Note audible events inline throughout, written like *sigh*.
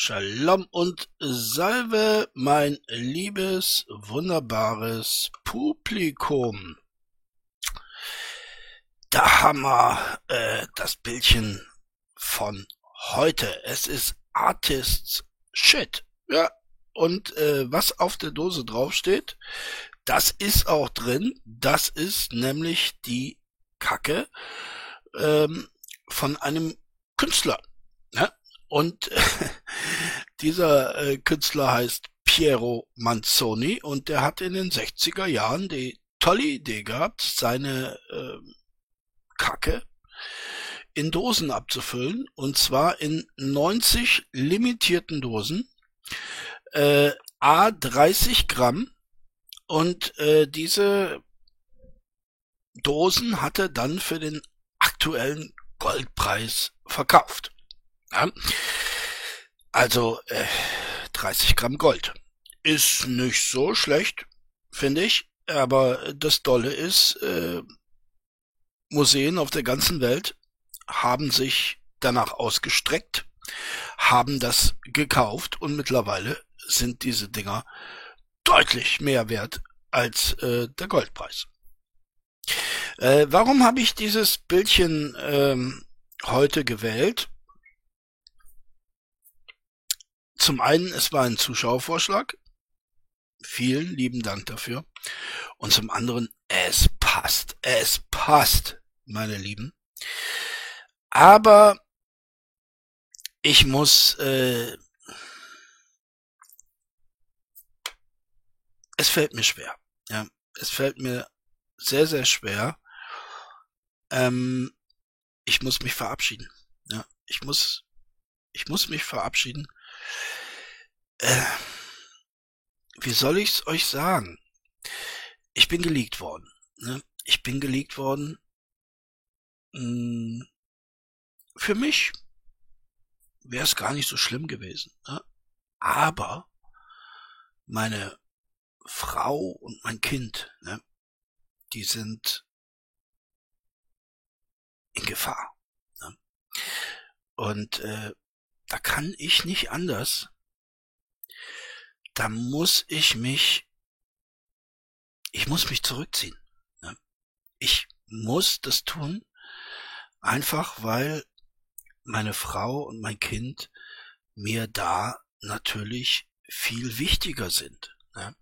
Shalom und Salve, mein liebes, wunderbares Publikum. Da haben wir äh, das Bildchen von heute. Es ist Artists Shit. Ja, und äh, was auf der Dose draufsteht, das ist auch drin. Das ist nämlich die Kacke ähm, von einem Künstler. Und *laughs* dieser äh, Künstler heißt Piero Manzoni und der hat in den 60er Jahren die tolle Idee gehabt, seine äh, Kacke in Dosen abzufüllen und zwar in 90 limitierten Dosen, äh, a 30 Gramm und äh, diese Dosen hatte dann für den aktuellen Goldpreis verkauft. Ja? Also äh, 30 Gramm Gold. Ist nicht so schlecht, finde ich. Aber das Dolle ist, äh, Museen auf der ganzen Welt haben sich danach ausgestreckt, haben das gekauft und mittlerweile sind diese Dinger deutlich mehr wert als äh, der Goldpreis. Äh, warum habe ich dieses Bildchen ähm, heute gewählt? Zum einen, es war ein Zuschauervorschlag. Vielen lieben Dank dafür. Und zum anderen, es passt. Es passt, meine Lieben. Aber ich muss, äh, es fällt mir schwer. Ja, es fällt mir sehr, sehr schwer. Ähm, ich muss mich verabschieden. Ja, ich muss, ich muss mich verabschieden. Äh, wie soll ich's euch sagen? Ich bin geleakt worden. Ne? Ich bin geleakt worden. Mh, hm, für mich wäre es gar nicht so schlimm gewesen. Ne? Aber meine Frau und mein Kind, ne, die sind in Gefahr. Ne? Und äh, da kann ich nicht anders. Da muss ich mich, ich muss mich zurückziehen. Ne? Ich muss das tun, einfach weil meine Frau und mein Kind mir da natürlich viel wichtiger sind. Ne?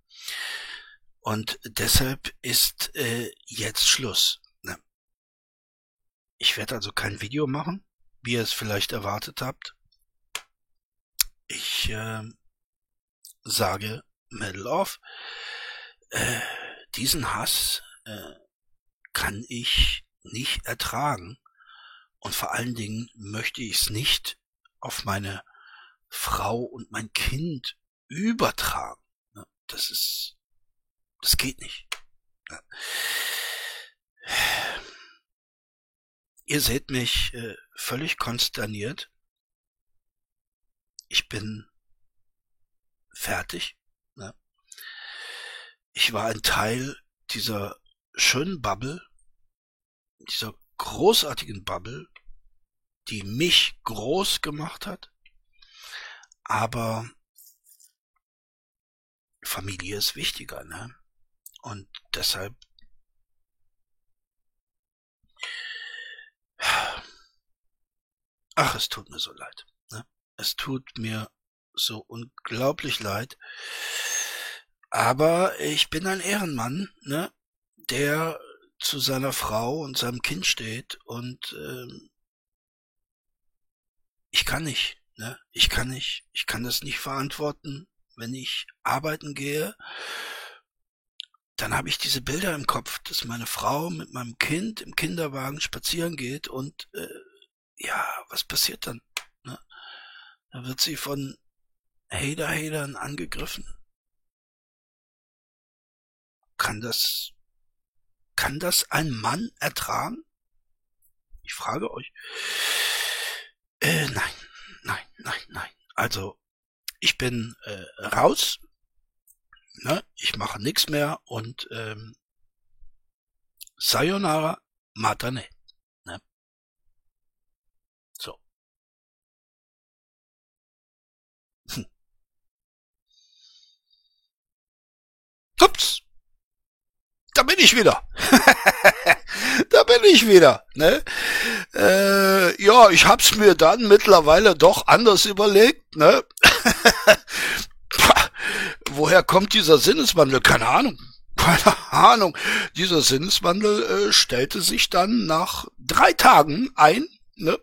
Und deshalb ist äh, jetzt Schluss. Ne? Ich werde also kein Video machen, wie ihr es vielleicht erwartet habt. Ich äh, sage Medal off. Äh, diesen Hass äh, kann ich nicht ertragen. Und vor allen Dingen möchte ich es nicht auf meine Frau und mein Kind übertragen. Das ist, das geht nicht. Ihr seht mich äh, völlig konsterniert. Ich bin fertig. Ne? Ich war ein Teil dieser schönen Bubble, dieser großartigen Bubble, die mich groß gemacht hat. Aber Familie ist wichtiger, ne? Und deshalb Ach, es tut mir so leid. Ne? Es tut mir so unglaublich leid. Aber ich bin ein Ehrenmann, ne? der zu seiner Frau und seinem Kind steht und ähm, ich kann nicht, ne? Ich kann nicht, ich kann das nicht verantworten, wenn ich arbeiten gehe, dann habe ich diese Bilder im Kopf, dass meine Frau mit meinem Kind im Kinderwagen spazieren geht und äh, ja, was passiert dann? Wird sie von Hater-Hatern angegriffen. Kann das, kann das ein Mann ertragen? Ich frage euch. Äh, nein, nein, nein, nein. Also, ich bin äh, raus, ne? ich mache nichts mehr und ähm, Sayonara Matane. Bin ich wieder. *laughs* da bin ich wieder. Ne? Äh, ja, ich hab's mir dann mittlerweile doch anders überlegt. Ne? *laughs* Woher kommt dieser Sinneswandel? Keine Ahnung. Keine Ahnung. Dieser Sinneswandel äh, stellte sich dann nach drei Tagen ein. Ne?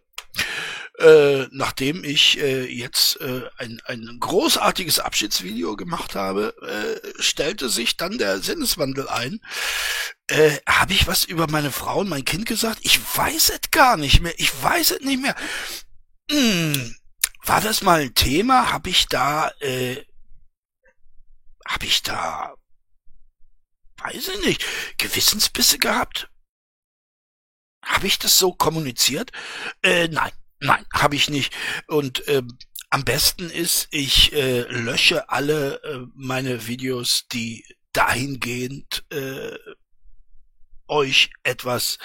Äh, nachdem ich äh, jetzt äh, ein, ein großartiges Abschiedsvideo gemacht habe, äh, stellte sich dann der Sinneswandel ein. Äh, habe ich was über meine Frau und mein Kind gesagt? Ich weiß es gar nicht mehr. Ich weiß es nicht mehr. Hm, war das mal ein Thema? Habe ich da, äh, habe ich da, weiß ich nicht, Gewissensbisse gehabt? Habe ich das so kommuniziert? Äh, nein. Nein, habe ich nicht. Und ähm, am besten ist, ich äh, lösche alle äh, meine Videos, die dahingehend äh, euch etwas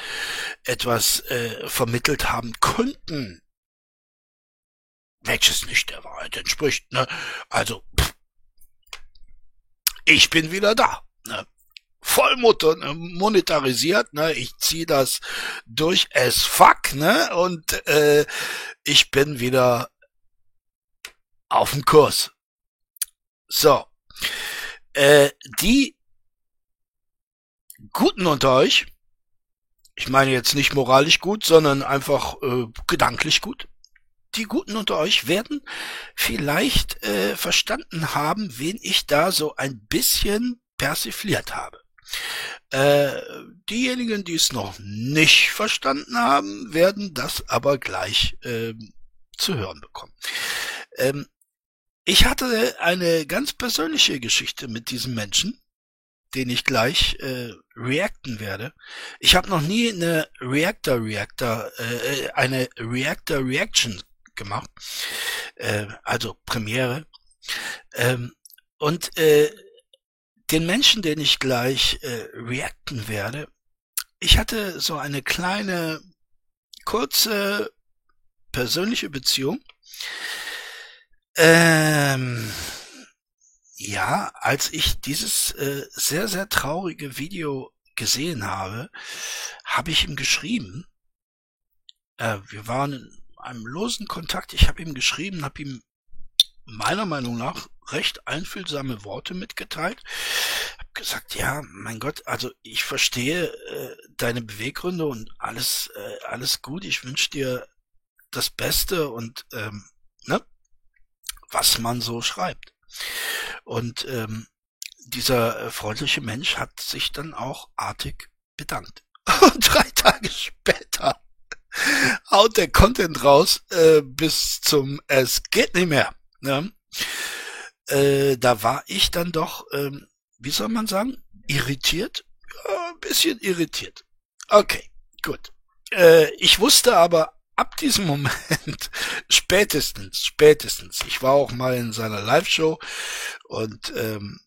etwas äh, vermittelt haben könnten, welches nicht der Wahrheit entspricht. Ne? Also pff, ich bin wieder da. Ne? Voll äh, monetarisiert, ne? Ich zieh das durch as fuck, ne? Und äh, ich bin wieder auf dem Kurs. So. Äh, die Guten unter euch, ich meine jetzt nicht moralisch gut, sondern einfach äh, gedanklich gut. Die Guten unter euch werden vielleicht äh, verstanden haben, wen ich da so ein bisschen persifliert habe. Äh, diejenigen, die es noch nicht verstanden haben, werden das aber gleich äh, zu hören bekommen. Ähm, ich hatte eine ganz persönliche Geschichte mit diesem Menschen, den ich gleich äh, reacten werde. Ich habe noch nie eine Reactor Reactor, äh, eine Reactor Reaction gemacht, äh, also Premiere. Ähm, und äh, den Menschen, den ich gleich äh, reacten werde, ich hatte so eine kleine, kurze, persönliche Beziehung. Ähm, ja, als ich dieses äh, sehr, sehr traurige Video gesehen habe, habe ich ihm geschrieben. Äh, wir waren in einem losen Kontakt. Ich habe ihm geschrieben, habe ihm meiner Meinung nach recht einfühlsame Worte mitgeteilt. Hab gesagt, ja, mein Gott, also ich verstehe äh, deine Beweggründe und alles, äh, alles gut. Ich wünsche dir das Beste und ähm, ne, was man so schreibt. Und ähm, dieser äh, freundliche Mensch hat sich dann auch artig bedankt. *laughs* Und drei Tage später haut der Content raus äh, bis zum Es geht nicht mehr. Ne? Äh, da war ich dann doch, ähm, wie soll man sagen, irritiert? Ja, ein bisschen irritiert. Okay, gut. Äh, ich wusste aber ab diesem *laughs* Moment, spätestens, spätestens, ich war auch mal in seiner Live-Show und ähm,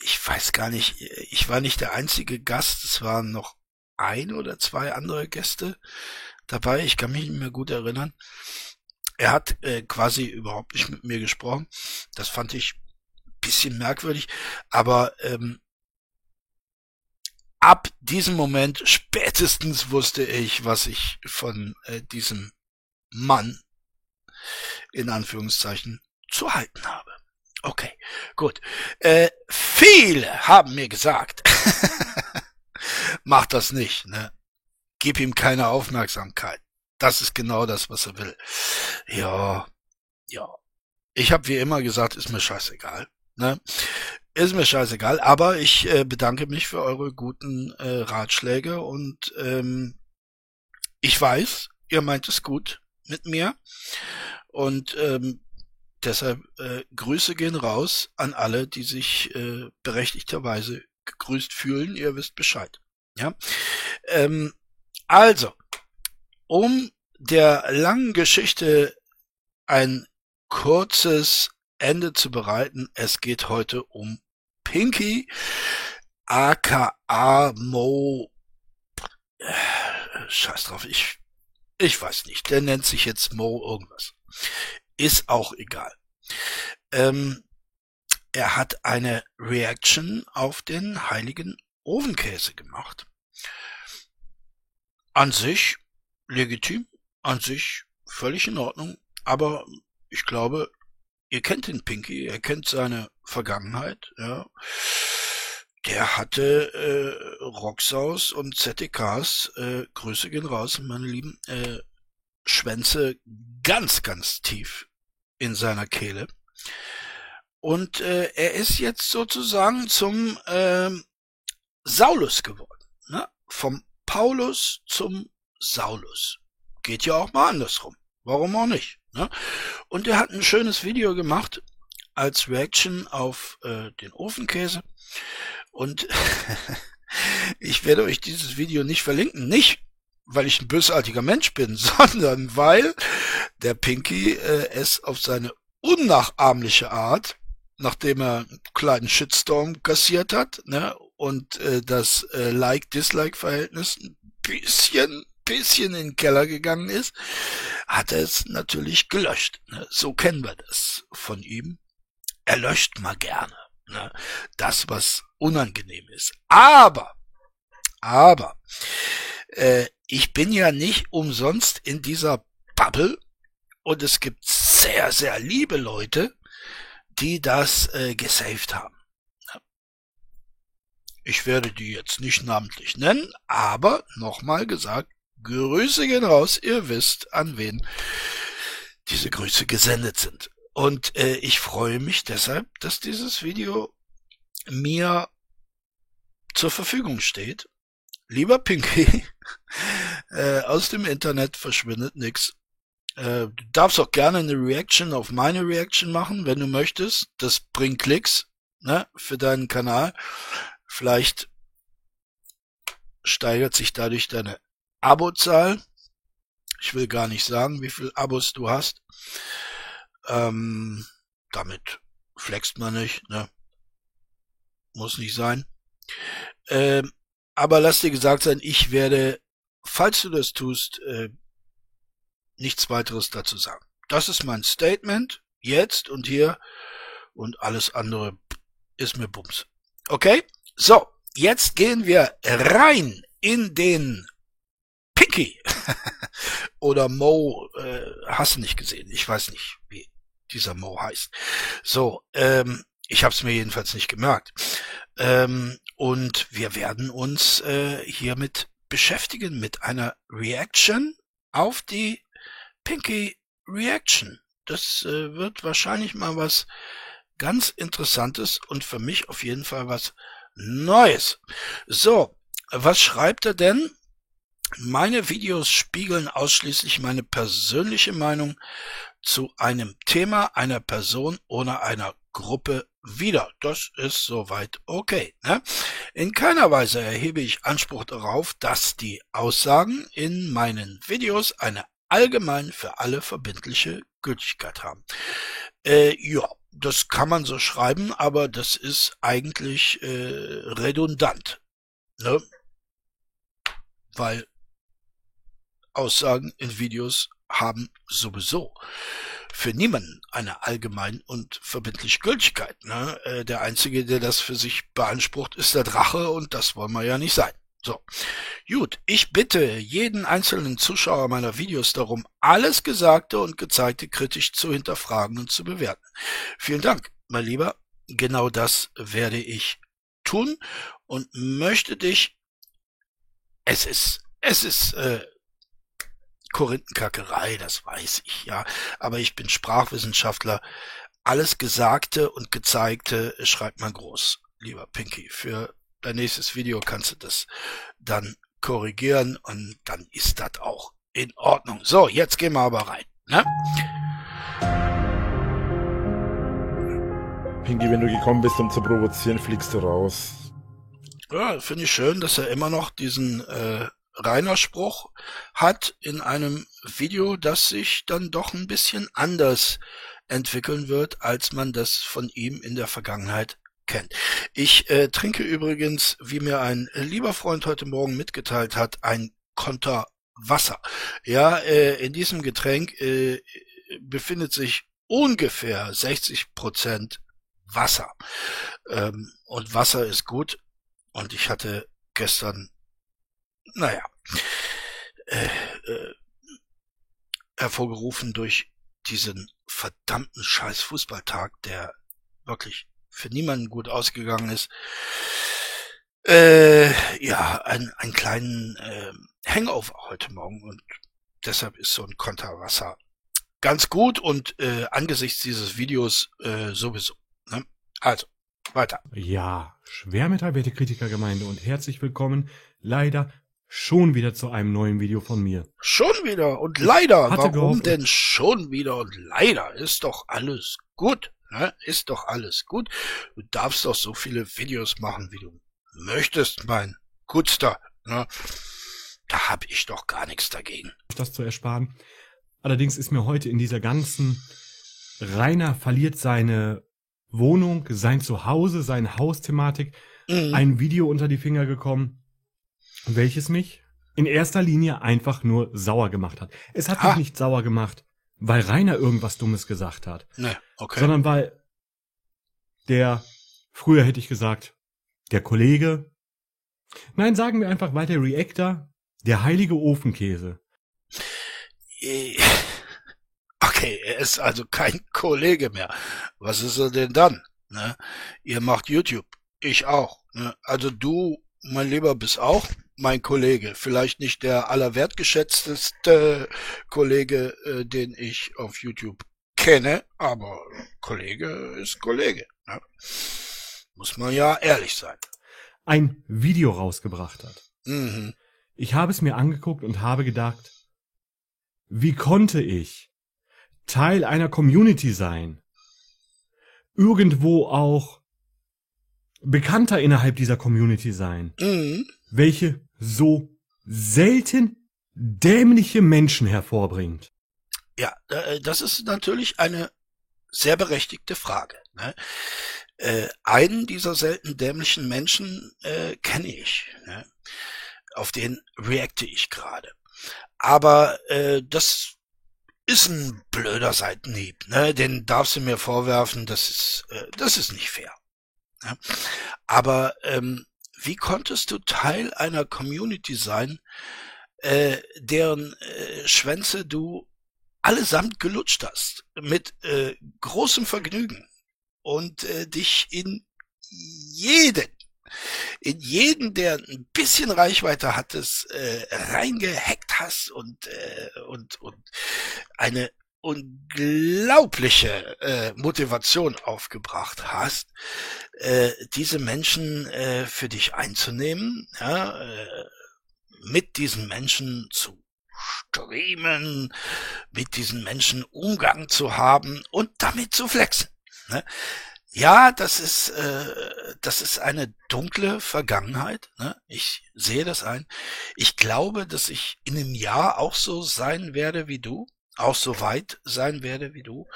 ich weiß gar nicht, ich war nicht der einzige Gast, es waren noch ein oder zwei andere Gäste dabei, ich kann mich nicht mehr gut erinnern. Er hat äh, quasi überhaupt nicht mit mir gesprochen. Das fand ich bisschen merkwürdig, aber ähm, ab diesem Moment spätestens wusste ich, was ich von äh, diesem Mann in Anführungszeichen zu halten habe. Okay, gut. Äh, viele haben mir gesagt, *laughs* mach das nicht, ne? Gib ihm keine Aufmerksamkeit. Das ist genau das, was er will. Ja, ja. Ich habe wie immer gesagt, ist mir scheißegal. Ne? Ist mir scheißegal, aber ich äh, bedanke mich für eure guten äh, Ratschläge und ähm, ich weiß, ihr meint es gut mit mir und ähm, deshalb äh, Grüße gehen raus an alle, die sich äh, berechtigterweise gegrüßt fühlen. Ihr wisst Bescheid. Ja, ähm, also um der langen Geschichte ein kurzes Ende zu bereiten. Es geht heute um Pinky, aka Mo. Scheiß drauf, ich, ich weiß nicht. Der nennt sich jetzt Mo irgendwas. Ist auch egal. Ähm, er hat eine Reaction auf den heiligen Ofenkäse gemacht. An sich legitim, an sich völlig in Ordnung, aber ich glaube, ihr kennt den Pinky, er kennt seine Vergangenheit, ja. Der hatte äh, Roxaus und ZTKs, äh, Grüße gehen raus, meine Lieben, äh, Schwänze ganz, ganz tief in seiner Kehle. Und äh, er ist jetzt sozusagen zum äh, Saulus geworden. Ne? Vom Paulus zum Saulus. Geht ja auch mal andersrum. Warum auch nicht? Ne? Und er hat ein schönes Video gemacht als Reaction auf äh, den Ofenkäse. Und *laughs* ich werde euch dieses Video nicht verlinken. Nicht, weil ich ein bösartiger Mensch bin, *laughs* sondern weil der Pinky äh, es auf seine unnachahmliche Art, nachdem er einen kleinen Shitstorm kassiert hat, ne, und äh, das äh, Like-Dislike-Verhältnis ein bisschen, bisschen in den Keller gegangen ist, hat er es natürlich gelöscht. Ne? So kennen wir das von ihm. Er löscht mal gerne ne? das, was unangenehm ist. Aber, aber, äh, ich bin ja nicht umsonst in dieser Bubble und es gibt sehr, sehr liebe Leute, die das äh, gesaved haben. Ich werde die jetzt nicht namentlich nennen, aber nochmal gesagt, Grüße gehen raus, ihr wisst, an wen diese Grüße gesendet sind. Und äh, ich freue mich deshalb, dass dieses Video mir zur Verfügung steht. Lieber Pinky, *laughs* äh, aus dem Internet verschwindet nix. Äh, du darfst auch gerne eine Reaction auf meine Reaction machen, wenn du möchtest. Das bringt Klicks ne, für deinen Kanal. Vielleicht steigert sich dadurch deine Abozahl. Ich will gar nicht sagen, wie viel Abos du hast. Ähm, damit flext man nicht, ne? Muss nicht sein. Ähm, aber lass dir gesagt sein, ich werde, falls du das tust, äh, nichts weiteres dazu sagen. Das ist mein Statement, jetzt und hier, und alles andere ist mir Bums. Okay? So, jetzt gehen wir rein in den Pinky. *laughs* Oder Mo, äh, hast du nicht gesehen. Ich weiß nicht, wie dieser Mo heißt. So, ähm, ich habe es mir jedenfalls nicht gemerkt. Ähm, und wir werden uns äh, hiermit beschäftigen mit einer Reaction auf die Pinky Reaction. Das äh, wird wahrscheinlich mal was ganz Interessantes und für mich auf jeden Fall was Neues. So, was schreibt er denn? Meine Videos spiegeln ausschließlich meine persönliche Meinung zu einem Thema einer Person oder einer Gruppe wider. Das ist soweit okay. Ne? In keiner Weise erhebe ich Anspruch darauf, dass die Aussagen in meinen Videos eine allgemein für alle verbindliche Gültigkeit haben. Äh, ja, das kann man so schreiben, aber das ist eigentlich äh, redundant. Ne? Weil Aussagen in Videos haben sowieso für niemanden eine allgemein und verbindliche Gültigkeit. Ne? Äh, der Einzige, der das für sich beansprucht, ist der Drache und das wollen wir ja nicht sein. So, gut, ich bitte jeden einzelnen Zuschauer meiner Videos darum, alles Gesagte und Gezeigte kritisch zu hinterfragen und zu bewerten. Vielen Dank, mein Lieber. Genau das werde ich tun und möchte dich, es ist, es ist, äh, Korinthenkackerei, das weiß ich, ja, aber ich bin Sprachwissenschaftler. Alles Gesagte und Gezeigte schreibt man groß, lieber Pinky. Für dein nächstes Video kannst du das dann korrigieren und dann ist das auch in Ordnung. So, jetzt gehen wir aber rein. Ne? Pinky, wenn du gekommen bist, um zu provozieren, fliegst du raus. Ja, finde ich schön, dass er immer noch diesen äh, Rainer-Spruch hat in einem Video, das sich dann doch ein bisschen anders entwickeln wird, als man das von ihm in der Vergangenheit kennt. Ich äh, trinke übrigens, wie mir ein lieber Freund heute Morgen mitgeteilt hat, ein Konter Wasser. Ja, äh, in diesem Getränk äh, befindet sich ungefähr 60 Prozent Wasser. Ähm, und Wasser ist gut Und ich hatte gestern, naja, äh, äh, hervorgerufen durch diesen verdammten scheiß Fußballtag, der wirklich für niemanden gut ausgegangen ist, äh, ja, ein, einen kleinen äh, Hangover heute Morgen und deshalb ist so ein Konterwasser ganz gut und äh, angesichts dieses Videos äh, sowieso. Ne? Also, weiter. Ja, schwermetallwerte Kritikergemeinde und herzlich willkommen leider schon wieder zu einem neuen Video von mir. Schon wieder und leider. Warum gehofft- denn schon wieder und leider? Ist doch alles gut. Ne? Ist doch alles gut. Du darfst doch so viele Videos machen, wie du möchtest, mein Gutster. Ne? Da hab ich doch gar nichts dagegen. das zu ersparen. Allerdings ist mir heute in dieser ganzen Rainer verliert seine Wohnung, sein Zuhause, seine Hausthematik Mhm. ein Video unter die Finger gekommen, welches mich in erster Linie einfach nur sauer gemacht hat. Es hat Ha. mich nicht sauer gemacht, weil Rainer irgendwas Dummes gesagt hat, ne, okay. sondern weil der, früher hätte ich gesagt, der Kollege, nein, sagen wir einfach, weil der Reactor, der heilige Ofenkäse, *laughs* Okay, er ist also kein Kollege mehr. Was ist er denn dann? Ne? Ihr macht YouTube. Ich auch. Ne? Also du, mein Lieber, bist auch mein Kollege. Vielleicht nicht der allerwertgeschätzteste Kollege, äh, den ich auf YouTube kenne, aber Kollege ist Kollege. Ne? Muss man ja ehrlich sein. ein Video rausgebracht hat. Mhm. Ich habe es mir angeguckt und habe gedacht, wie konnte ich Teil einer Community sein? Irgendwo auch bekannter innerhalb dieser Community sein, Mhm. welche so selten dämliche Menschen hervorbringt. Ja, äh, das ist natürlich eine sehr berechtigte Frage. Ne? Äh, einen dieser selten dämlichen Menschen äh, kenne ich. Ne? Auf den reacte ich gerade. Aber das ist ein blöder Seitenhieb. Ne? Den darfst du mir vorwerfen, das ist, das ist nicht fair. Aber ähm, wie konntest du Teil einer Community sein, äh, deren äh, Schwänze du allesamt gelutscht hast, mit äh, großem Vergnügen und äh, dich in jeden, in jeden, der ein bisschen Reichweite hattest, äh, reingehackt hast und, äh, und, und eine unglaubliche äh, Motivation aufgebracht hast, äh, diese Menschen äh, für dich einzunehmen, ja, äh, mit diesen Menschen zu streamen, mit diesen Menschen Umgang zu haben und damit zu flexen. Ne? Ja, das ist, äh, das ist eine dunkle Vergangenheit. Ne? Ich sehe das ein. Ich glaube, dass ich in einem Jahr auch so sein werde wie du, auch so weit sein werde wie du.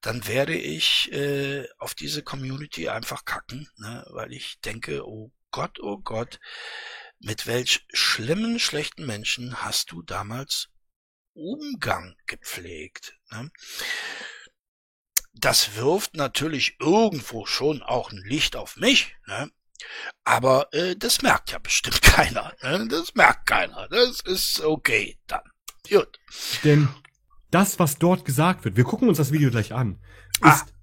Dann werde ich äh, auf diese Community einfach kacken, ne? weil ich denke, oh Gott, oh Gott, mit welch schlimmen, schlechten Menschen hast du damals Umgang gepflegt? Ne? Das wirft natürlich irgendwo schon auch ein Licht auf mich, ne? aber äh, das merkt ja bestimmt *laughs* keiner. Ne? Das merkt keiner. Das ist okay dann. Gut. Denn das, was dort gesagt wird, wir gucken uns das Video gleich an, Ah. ist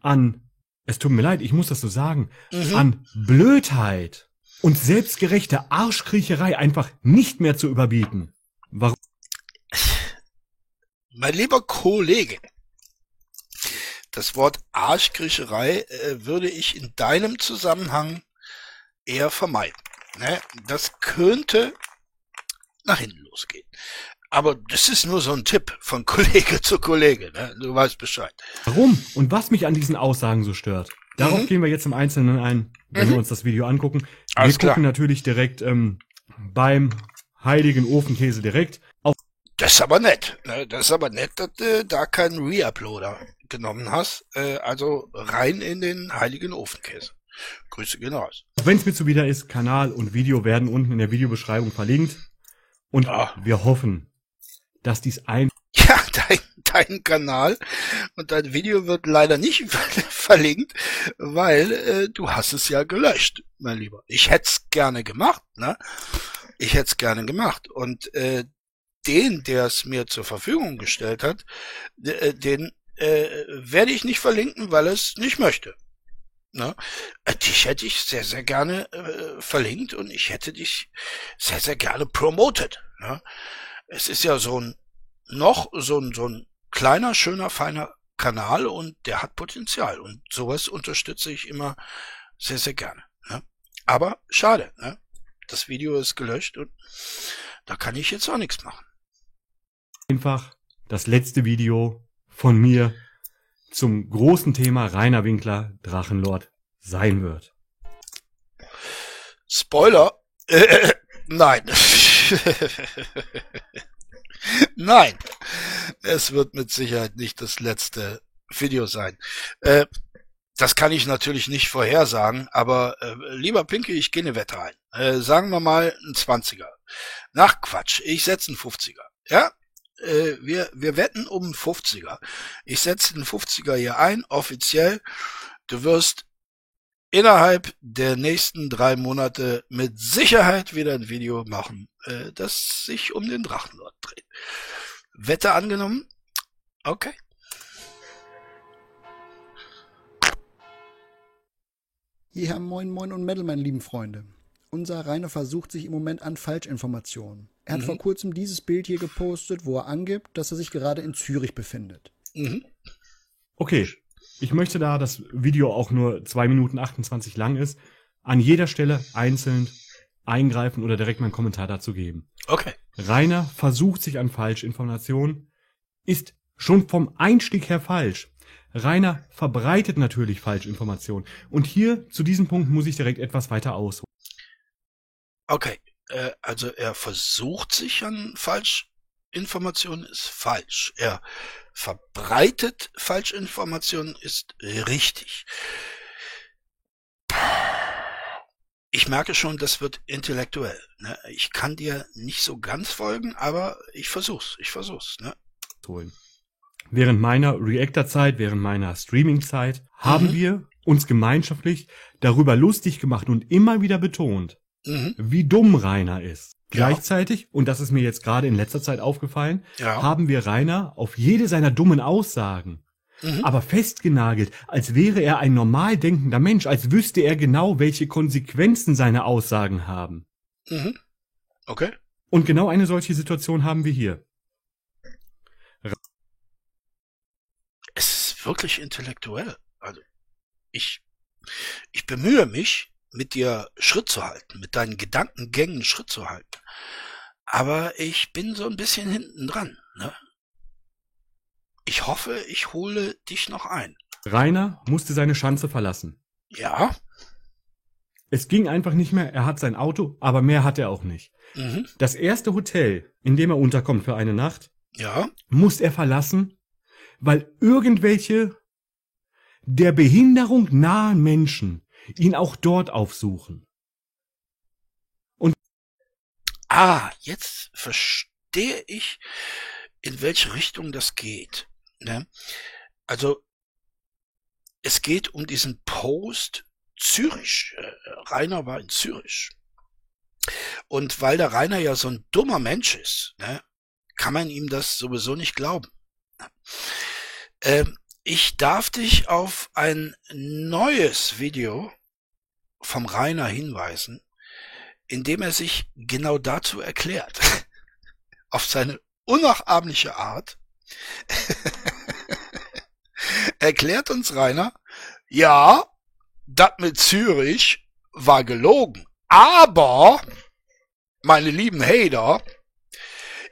an, es tut mir leid, ich muss das so sagen, Mhm. an Blödheit und selbstgerechte Arschkriecherei einfach nicht mehr zu überbieten. Warum? Mein lieber Kollege, das Wort Arschkriecherei äh, würde ich in deinem Zusammenhang eher vermeiden. Ne? Das könnte nach hinten losgehen. Aber das ist nur so ein Tipp von *laughs* Kollege zu Kollege. Ne? Du weißt Bescheid. Warum und was mich an diesen Aussagen so stört? Darauf Mhm. gehen wir jetzt im Einzelnen ein, wenn Mhm. wir uns das Video angucken. Alles wir klar. gucken natürlich direkt ähm, beim heiligen Ofenkäse direkt auf Das ist aber nett. Ne? Das ist aber nett, dass du da keinen Reuploader genommen hast. Äh, also rein in den heiligen Ofenkäse. Grüße gehen raus. Wenn es mir zuwider ist, Kanal und Video werden unten in der Videobeschreibung verlinkt. Und Ah. wir hoffen, dass dies ein *laughs* Ja, dein, dein Kanal und dein Video wird leider nicht *laughs* verlinkt, weil äh, du hast es ja gelöscht, mein Lieber. Ich hätte es gerne gemacht, ne? Ich hätte es gerne gemacht. Und äh, den, der es mir zur Verfügung gestellt hat, äh, den äh, werde ich nicht verlinken, weil es nicht möchte. Ne? Äh, dich hätte ich sehr, sehr gerne äh, verlinkt und ich hätte dich sehr, sehr gerne promoted. Ne? Es ist ja so ein noch so ein, so ein kleiner, schöner, feiner Kanal und der hat Potenzial. Und sowas unterstütze ich immer sehr, sehr gerne. Ne? Aber schade, ne? das Video ist gelöscht und da kann ich jetzt auch nichts machen. Einfach das letzte Video von mir zum großen Thema Rainer Winkler Drachenlord sein wird. Spoiler. Äh, *laughs* nein. *laughs* *laughs* nein. Es wird mit Sicherheit nicht das letzte Video sein. Äh, das kann ich natürlich nicht vorhersagen, aber äh, lieber Pinky, ich gehe eine Wette ein. Äh, sagen wir mal ein 20er. Nach Quatsch, ich setze einen 50er. Ja? äh, wir, wir wetten um einen 50er. Ich setze den 50er hier ein, offiziell. Du wirst innerhalb der nächsten drei Monate mit Sicherheit wieder ein Video machen, äh, das sich um den Drachenlord dreht. Wette angenommen? Okay. Ja, moin moin und Metal, meine lieben Freunde. Unser Rainer versucht sich im Moment an Falschinformationen. Er hat mhm. vor kurzem dieses Bild hier gepostet, wo er angibt, dass er sich gerade in Zürich befindet. Mhm. Okay, ich möchte da das Video auch nur zwei Minuten 28 lang ist, an jeder Stelle einzeln eingreifen oder direkt meinen Kommentar dazu geben. Okay. Rainer versucht sich an Falschinformationen, ist schon vom Einstieg her falsch. Rainer verbreitet natürlich Falschinformationen. Und hier zu diesem Punkt muss ich direkt etwas weiter ausholen. Okay, äh, also er versucht sich an Falschinformationen, ist falsch. Er verbreitet Falschinformationen, ist richtig. Ich merke schon, das wird intellektuell. Ne? Ich kann dir nicht so ganz folgen, aber ich versuch's, ich versuch's. Ne? Während meiner Reactor-Zeit, während meiner Streaming-Zeit haben mhm. wir uns gemeinschaftlich darüber lustig gemacht und immer wieder betont, mhm. wie dumm Rainer ist. Ja. Gleichzeitig, und das ist mir jetzt gerade in letzter Zeit aufgefallen, ja. haben wir Rainer auf jede seiner dummen Aussagen mhm. aber festgenagelt, als wäre er ein normal denkender Mensch, als wüsste er genau, welche Konsequenzen seine Aussagen haben. Mhm. Okay. Und genau eine solche Situation haben wir hier. Es ist wirklich intellektuell. Also, ich, ich bemühe mich, mit dir Schritt zu halten, mit deinen Gedankengängen Schritt zu halten. Aber ich bin so ein bisschen hinten dran. Ne? Ich hoffe, ich hole dich noch ein. Rainer musste seine Schanze verlassen. Ja. Es ging einfach nicht mehr. Er hat sein Auto, aber mehr hat er auch nicht. Mhm. Das erste Hotel, in dem er unterkommt für eine Nacht, ja. muss er verlassen, weil irgendwelche der Behinderung nahen Menschen ihn auch dort aufsuchen. Und ah, jetzt verstehe ich, in welche Richtung das geht. Ne? Also es geht um diesen Post Zürich. Äh, Rainer war in Zürich. Und weil der Rainer ja so ein dummer Mensch ist, ne, kann man ihm das sowieso nicht glauben. Ähm, ich darf dich auf ein neues Video vom Rainer hinweisen, indem er sich genau dazu erklärt. *laughs* auf seine unnachahmliche Art *laughs* erklärt uns Rainer, ja, das mit Zürich war gelogen. Aber, meine lieben Hater,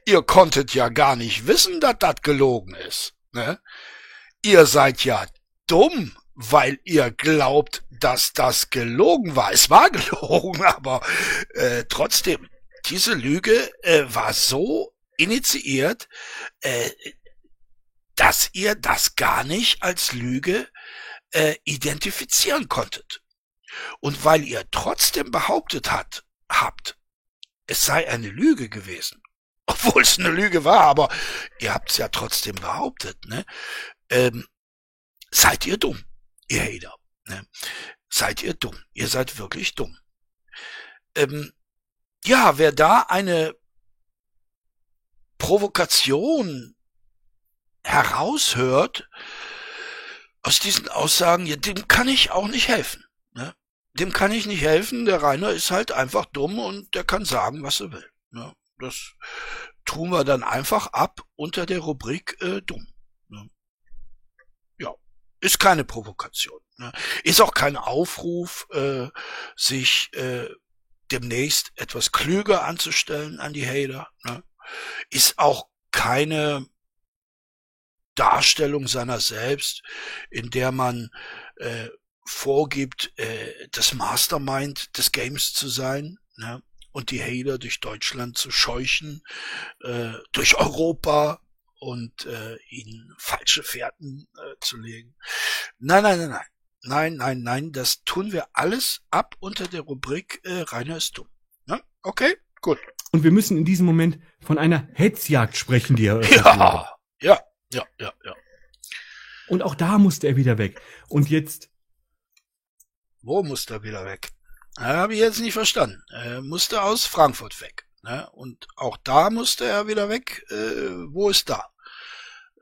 ihr konntet ja gar nicht wissen, dass das gelogen ist. Ne? Ihr seid ja dumm, weil ihr glaubt, dass das gelogen war. Es war *laughs* gelogen, aber äh, trotzdem, diese Lüge äh, war so initiiert, äh, dass ihr das gar nicht als Lüge äh, identifizieren konntet. Und weil ihr trotzdem behauptet hat, habt, es sei eine Lüge gewesen, *laughs* obwohl es eine Lüge war, aber ihr habt es ja trotzdem behauptet, ne? Ähm, seid ihr dumm, ihr Hater, ne? Seid ihr dumm, ihr seid wirklich dumm. Ähm, ja, wer da eine Provokation heraushört aus diesen Aussagen, ja, dem kann ich auch nicht helfen. Ne? Dem kann ich nicht helfen. Der Rainer ist halt einfach dumm und der kann sagen, was er will. Ne? Das tun wir dann einfach ab unter der Rubrik äh, dumm. Ist keine Provokation. Ne? Ist auch kein Aufruf, äh, sich äh, demnächst etwas klüger anzustellen an die Hater. Ne? Ist auch keine Darstellung seiner selbst, in der man äh, vorgibt, äh, das Mastermind des Games zu sein ne? und die Hater durch Deutschland zu scheuchen, äh, durch Europa und äh, ihnen falsche Fährten äh, zu legen. Nein, nein, nein, nein. Nein, nein, nein, das tun wir alles ab unter der Rubrik äh, Rainer ist dumm. Ne? Okay, gut. Und wir müssen in diesem Moment von einer Hetzjagd sprechen, die er *laughs* Ja, ja, ja, ja, ja. Und auch da musste er wieder weg. Und jetzt Wo musste er wieder weg? Habe ich jetzt nicht verstanden. Er musste aus Frankfurt weg. Ne? Und auch da musste er wieder weg. Äh, wo ist da?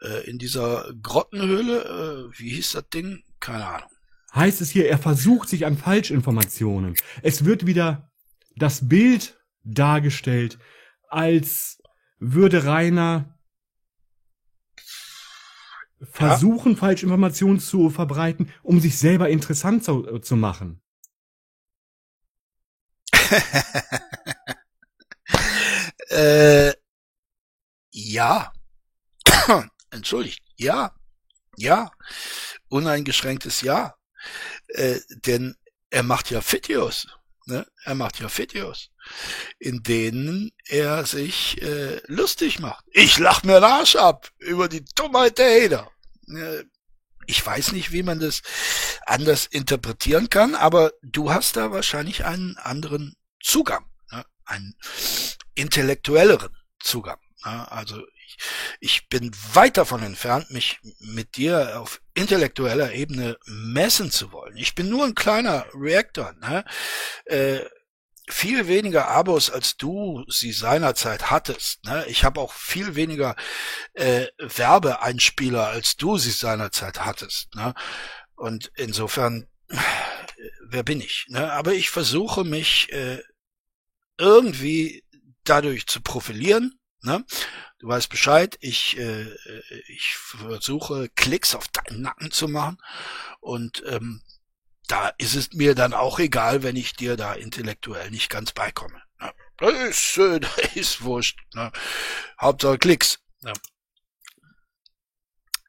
Äh, in dieser Grottenhöhle, äh, wie hieß das Ding? Keine Ahnung. heißt es hier, er versucht sich an Falschinformationen. Es wird wieder das Bild dargestellt, als würde Rainer versuchen, Falschinformationen zu verbreiten, um sich selber interessant zu, zu machen. *laughs* Äh, ja. *coughs* Entschuldigt. Ja. Ja. Uneingeschränktes Ja. Äh, denn er macht ja Videos. Ne? Er macht ja Videos, in denen er sich äh, lustig macht. Ich lach mir den Arsch ab über die Dummheit der Hater. Äh, ich weiß nicht, wie man das anders interpretieren kann, aber du hast da wahrscheinlich einen anderen Zugang, ne? einen intellektuelleren Zugang. Also ich, ich bin weit davon entfernt, mich mit dir auf intellektueller Ebene messen zu wollen. Ich bin nur ein kleiner Reactor, ne? Äh, viel weniger Abos als du sie seinerzeit hattest. Ne? Ich habe auch viel weniger äh, Werbeeinspieler als du sie seinerzeit hattest. Ne? Und insofern, äh, wer bin ich? Ne? Aber ich versuche mich äh, irgendwie dadurch zu profilieren. Ne? Du weißt Bescheid, ich, äh, ich versuche Klicks auf deinen Nacken zu machen und ähm, da ist es mir dann auch egal, wenn ich dir da intellektuell nicht ganz beikomme. Ne? Das ist, äh, *laughs* das ist wurscht. Ne? Hauptsache Klicks. Ne?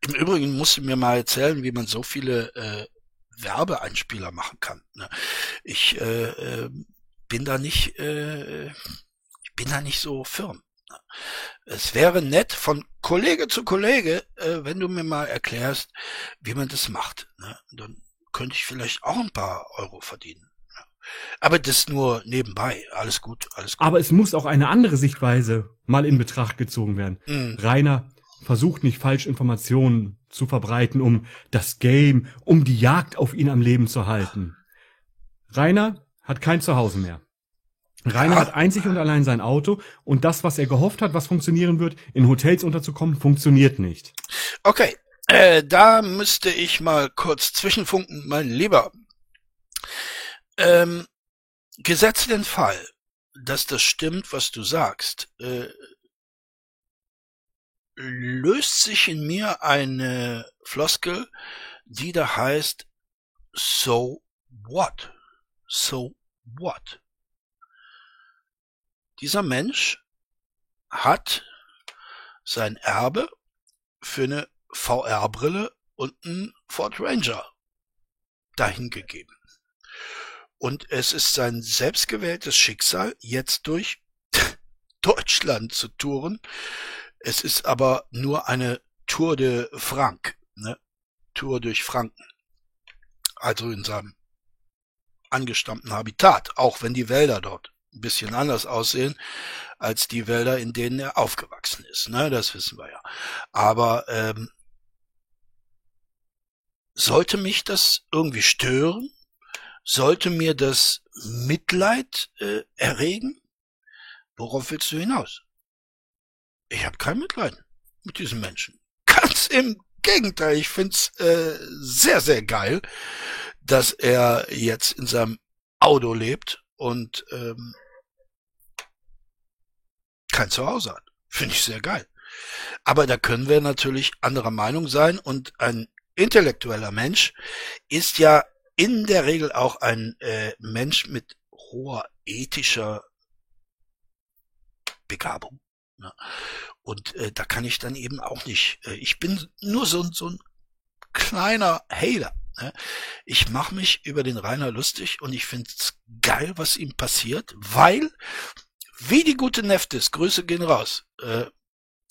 Im Übrigen musst du mir mal erzählen, wie man so viele äh, Werbeeinspieler machen kann. Ne? Ich äh, äh, bin da nicht, äh, bin da nicht so firm. Es wäre nett von Kollege zu Kollege, äh, wenn du mir mal erklärst, wie man das macht. Ne? Dann könnte ich vielleicht auch ein paar Euro verdienen. Ja. Aber das nur nebenbei. Alles gut, alles gut. Aber es muss auch eine andere Sichtweise mal in Betracht gezogen werden. Mhm. Rainer versucht nicht Falschinformationen zu verbreiten, um das Game, um die Jagd auf ihn am Leben zu halten. Rainer hat kein Zuhause mehr. Rainer hat einzig und allein sein Auto und das, was er gehofft hat, was funktionieren wird, in Hotels unterzukommen, funktioniert nicht. Okay, äh, da müsste ich mal kurz zwischenfunken, mein Lieber. Ähm, gesetzt den Fall, dass das stimmt, was du sagst, äh, löst sich in mir eine Floskel, die da heißt, so what? So what? Dieser Mensch hat sein Erbe für eine VR-Brille und einen Ford Ranger dahingegeben. Und es ist sein selbstgewähltes Schicksal, jetzt durch *laughs* Deutschland zu touren. Es ist aber nur eine Tour de Frank, ne? Tour durch Franken. Also in seinem angestammten Habitat, auch wenn die Wälder dort ein bisschen anders aussehen als die Wälder, in denen er aufgewachsen ist. Ne, das wissen wir ja. Aber ähm, sollte mich das irgendwie stören? Sollte mir das Mitleid äh, erregen? Worauf willst du hinaus? Ich habe kein Mitleid mit diesen Menschen. Ganz im Gegenteil, ich find's äh, sehr, sehr geil, dass er jetzt in seinem Auto lebt und ähm, kein Zuhause hat. Finde ich sehr geil. Aber da können wir natürlich anderer Meinung sein und ein intellektueller Mensch ist ja in der Regel auch ein äh, Mensch mit hoher ethischer Begabung. Ne? Und äh, da kann ich dann eben auch nicht. Äh, ich bin nur so, so ein kleiner Hater. Ne? Ich mache mich über den Rainer lustig und ich find's geil, was ihm passiert, weil, wie die gute Neftis, Grüße gehen raus, äh,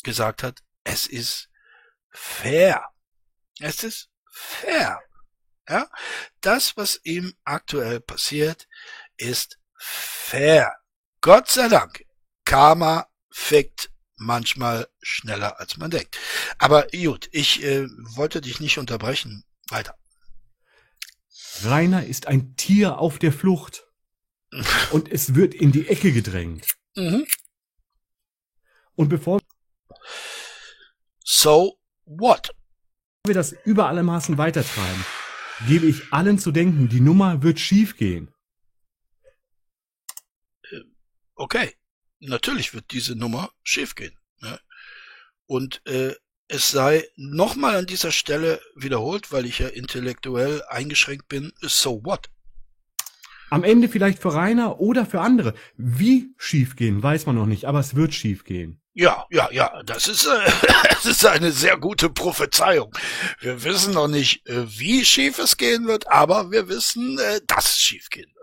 gesagt hat, es ist fair. Es ist fair. Ja, das, was ihm aktuell passiert, ist fair. Gott sei Dank. Karma fickt manchmal schneller als man denkt. Aber gut, ich äh, wollte dich nicht unterbrechen. Weiter. Rainer ist ein Tier auf der Flucht. Und es wird in die Ecke gedrängt. Mhm. Und bevor So what? wir das über alle Maßen weitertreiben, gebe ich allen zu denken, die Nummer wird schiefgehen. Okay, natürlich wird diese Nummer schiefgehen. Ne? Und äh, es sei nochmal an dieser Stelle wiederholt, weil ich ja intellektuell eingeschränkt bin, so what? Am Ende vielleicht für Rainer oder für andere. Wie schiefgehen, weiß man noch nicht, aber es wird schiefgehen. Ja, ja, ja, das ist, äh, *laughs* das ist eine sehr gute Prophezeiung. Wir wissen noch nicht, äh, wie schief es gehen wird, aber wir wissen, äh, dass es schief gehen wird.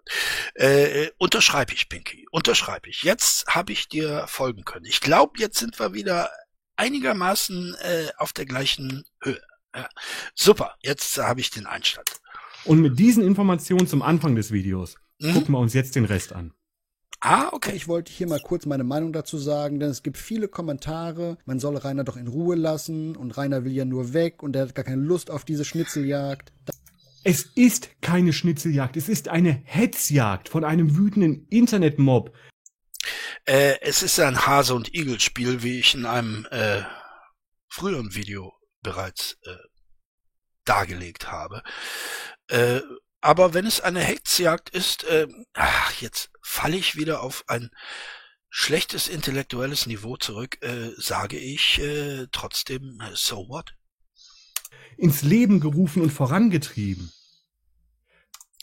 Äh, unterschreibe ich, Pinky, unterschreibe ich. Jetzt habe ich dir folgen können. Ich glaube, jetzt sind wir wieder einigermaßen äh, auf der gleichen Höhe. Ja. Super, jetzt habe ich den Einstand. Und mit diesen Informationen zum Anfang des Videos Mhm. gucken wir uns jetzt den Rest an. Ah, okay. Ich wollte hier mal kurz meine Meinung dazu sagen, denn es gibt viele Kommentare, man solle Rainer doch in Ruhe lassen und Rainer will ja nur weg und er hat gar keine Lust auf diese Schnitzeljagd. Es ist keine Schnitzeljagd, es ist eine Hetzjagd von einem wütenden Internetmob. Äh, es ist ein Hase- und Igel-Spiel, wie ich in einem äh, früheren Video bereits äh, dargelegt habe. Äh, aber wenn es eine Hetzjagd ist, äh, ach, jetzt falle ich wieder auf ein schlechtes intellektuelles Niveau zurück, äh, sage ich äh, trotzdem, äh, so what? ins Leben gerufen und vorangetrieben.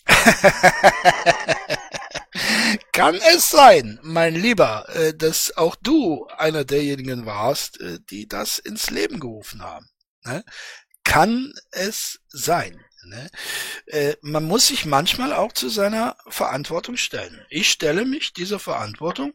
*laughs* Kann es sein, mein Lieber, äh, dass auch du einer derjenigen warst, äh, die das ins Leben gerufen haben? Ne? Kann es sein? Ne? Äh, man muss sich manchmal auch zu seiner Verantwortung stellen. Ich stelle mich dieser Verantwortung.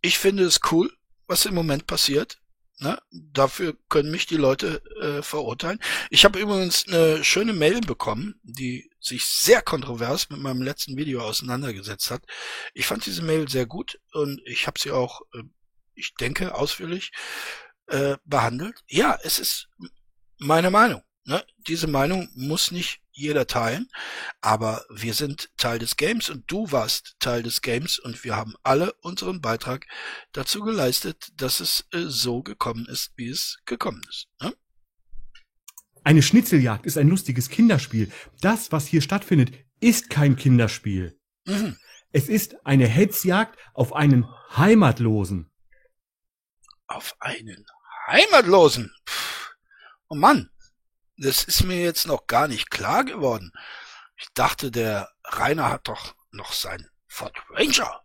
Ich finde es cool, was im Moment passiert. Ne? Dafür können mich die Leute äh, verurteilen. Ich habe übrigens eine schöne Mail bekommen, die sich sehr kontrovers mit meinem letzten Video auseinandergesetzt hat. Ich fand diese Mail sehr gut und ich habe sie auch, äh, ich denke, ausführlich äh, behandelt. Ja, es ist meine Meinung. Ne? Diese Meinung muss nicht jeder teilen, aber wir sind Teil des Games und du warst Teil des Games und wir haben alle unseren Beitrag dazu geleistet, dass es äh, so gekommen ist, wie es gekommen ist. Ne? Eine Schnitzeljagd ist ein lustiges Kinderspiel. Das, was hier stattfindet, ist kein Kinderspiel. Mhm. Es ist eine Hetzjagd auf einen Heimatlosen. Auf einen Heimatlosen. Pff. Oh Mann, das ist mir jetzt noch gar nicht klar geworden. Ich dachte, der Rainer hat doch noch sein Ford Ranger.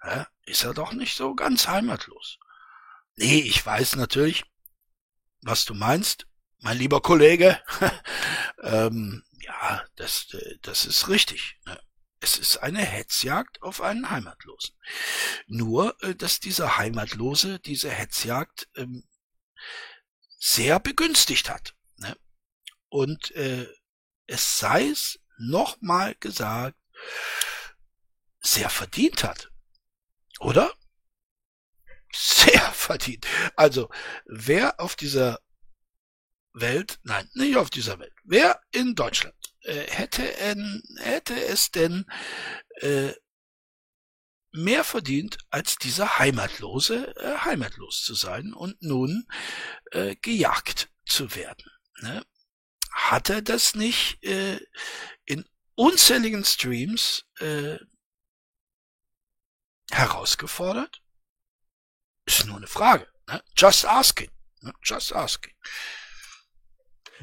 Hä? Ist er doch nicht so ganz heimatlos. Nee, ich weiß natürlich, was du meinst, mein lieber Kollege. *laughs* ähm, ja, das, äh, das ist richtig. Ne? Es ist eine Hetzjagd auf einen Heimatlosen. Nur, äh, dass dieser Heimatlose diese Hetzjagd ähm, sehr begünstigt hat. Und äh, es sei es nochmal gesagt, sehr verdient hat. Oder? Sehr *laughs* verdient. Also, wer auf dieser Welt, nein, nicht auf dieser Welt, wer in Deutschland äh, hätte, en, hätte es denn äh, mehr verdient, als dieser Heimatlose äh, heimatlos zu sein und nun äh, gejagt zu werden. Ne? Hat er das nicht äh, in unzähligen Streams äh, herausgefordert? Ist nur eine Frage. Ne? Just asking. Ne? Just asking.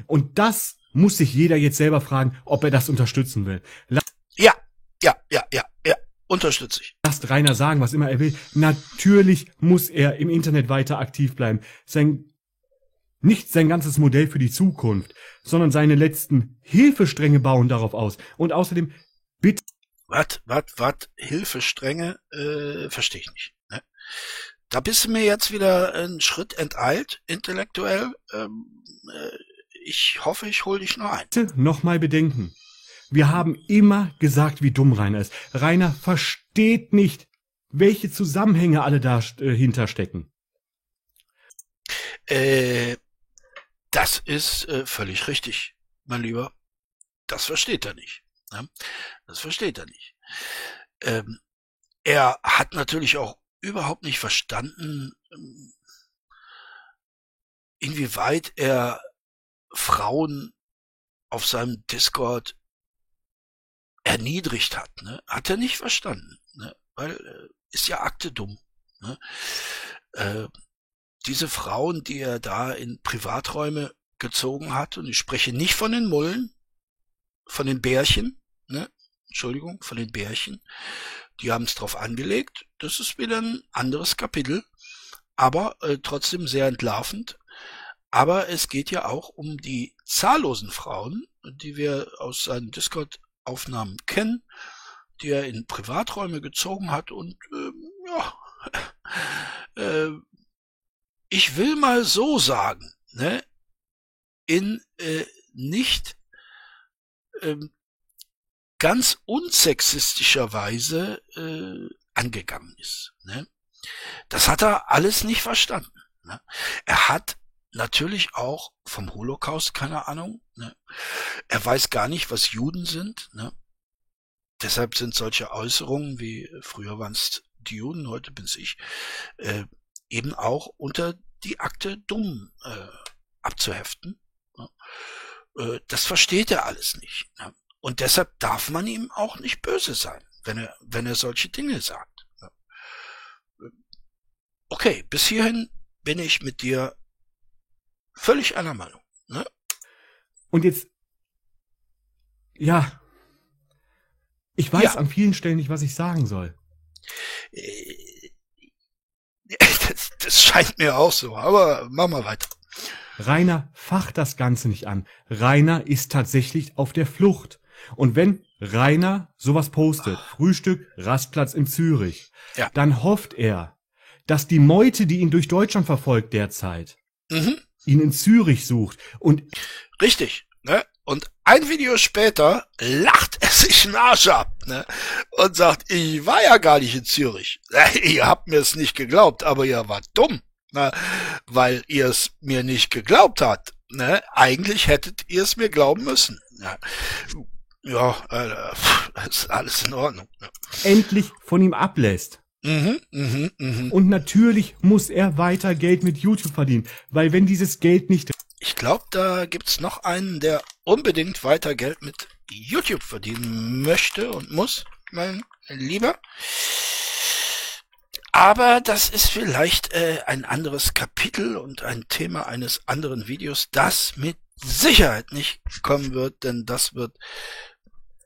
Und das muss sich jeder jetzt selber fragen, ob er das unterstützen will. Ja, ja, ja, ja, ja, unterstütze ich. Lasst Rainer sagen, was immer er will. Natürlich muss er im Internet weiter aktiv bleiben. Sein, nicht sein ganzes Modell für die Zukunft, sondern seine letzten Hilfestränge bauen darauf aus. Und außerdem, bitte. Was, was, was, Hilfestränge, äh, verstehe ich nicht. Ne? Da bist du mir jetzt wieder einen Schritt enteilt, intellektuell. Ähm, äh, ich hoffe, ich hole dich noch ein. Nochmal bedenken. Wir haben immer gesagt, wie dumm Rainer ist. Rainer versteht nicht, welche Zusammenhänge alle dahinter äh, stecken. Äh, das ist äh, völlig richtig, mein Lieber. Das versteht er nicht. Ne? Das versteht er nicht. Ähm, er hat natürlich auch überhaupt nicht verstanden, ähm, inwieweit er Frauen auf seinem Discord erniedrigt hat. Ne? Hat er nicht verstanden. Ne? Weil äh, ist ja Akte dumm. Ne? Äh, diese Frauen, die er da in Privaträume gezogen hat, und ich spreche nicht von den Mullen, von den Bärchen, ne? Entschuldigung, von den Bärchen, die haben es drauf angelegt. Das ist wieder ein anderes Kapitel, aber äh, trotzdem sehr entlarvend. Aber es geht ja auch um die zahllosen Frauen, die wir aus seinen Discord-Aufnahmen kennen, die er in Privaträume gezogen hat und *laughs* äh, ja, äh, ich will mal so sagen, ne, in äh, nicht ähm, ganz unsexistischer Weise äh, angegangen ist. Ne? Das hat er alles nicht verstanden. Ne? Er hat natürlich auch vom Holocaust keine Ahnung. Ne? Er weiß gar nicht, was Juden sind. Ne? Deshalb sind solche Äußerungen wie früher waren es die Juden, heute bin's ich, äh, eben auch unter die Akte dumm äh, abzuheften. Äh, das versteht er alles nicht. Ne? Und deshalb darf man ihm auch nicht böse sein, wenn er, wenn er solche Dinge sagt. Ne? Okay, bis hierhin bin ich mit dir völlig einer Meinung. Ne? Und jetzt, ja, ich weiß ja. an vielen Stellen nicht, was ich sagen soll. Das, das scheint mir auch so, aber mach mal weiter. Rainer facht das Ganze nicht an. Rainer ist tatsächlich auf der Flucht. Und wenn Rainer sowas postet, Frühstück, Rastplatz in Zürich, ja. dann hofft er, dass die Meute, die ihn durch Deutschland verfolgt derzeit, mhm. ihn in Zürich sucht und richtig, ne? Und ein Video später lacht er sich einen Arsch ab ne? und sagt, ich war ja gar nicht in Zürich. *laughs* ihr habt mir es nicht geglaubt, aber ihr wart dumm, ne? weil ihr es mir nicht geglaubt habt. Ne? Eigentlich hättet ihr es mir glauben müssen. Ne? Ja, äh, ist alles in Ordnung. Ne? Endlich von ihm ablässt. Mhm, mhm, mhm. Und natürlich muss er weiter Geld mit YouTube verdienen, weil wenn dieses Geld nicht ich glaube, da gibt's noch einen, der unbedingt weiter Geld mit YouTube verdienen möchte und muss, mein Lieber. Aber das ist vielleicht äh, ein anderes Kapitel und ein Thema eines anderen Videos, das mit Sicherheit nicht kommen wird, denn das wird,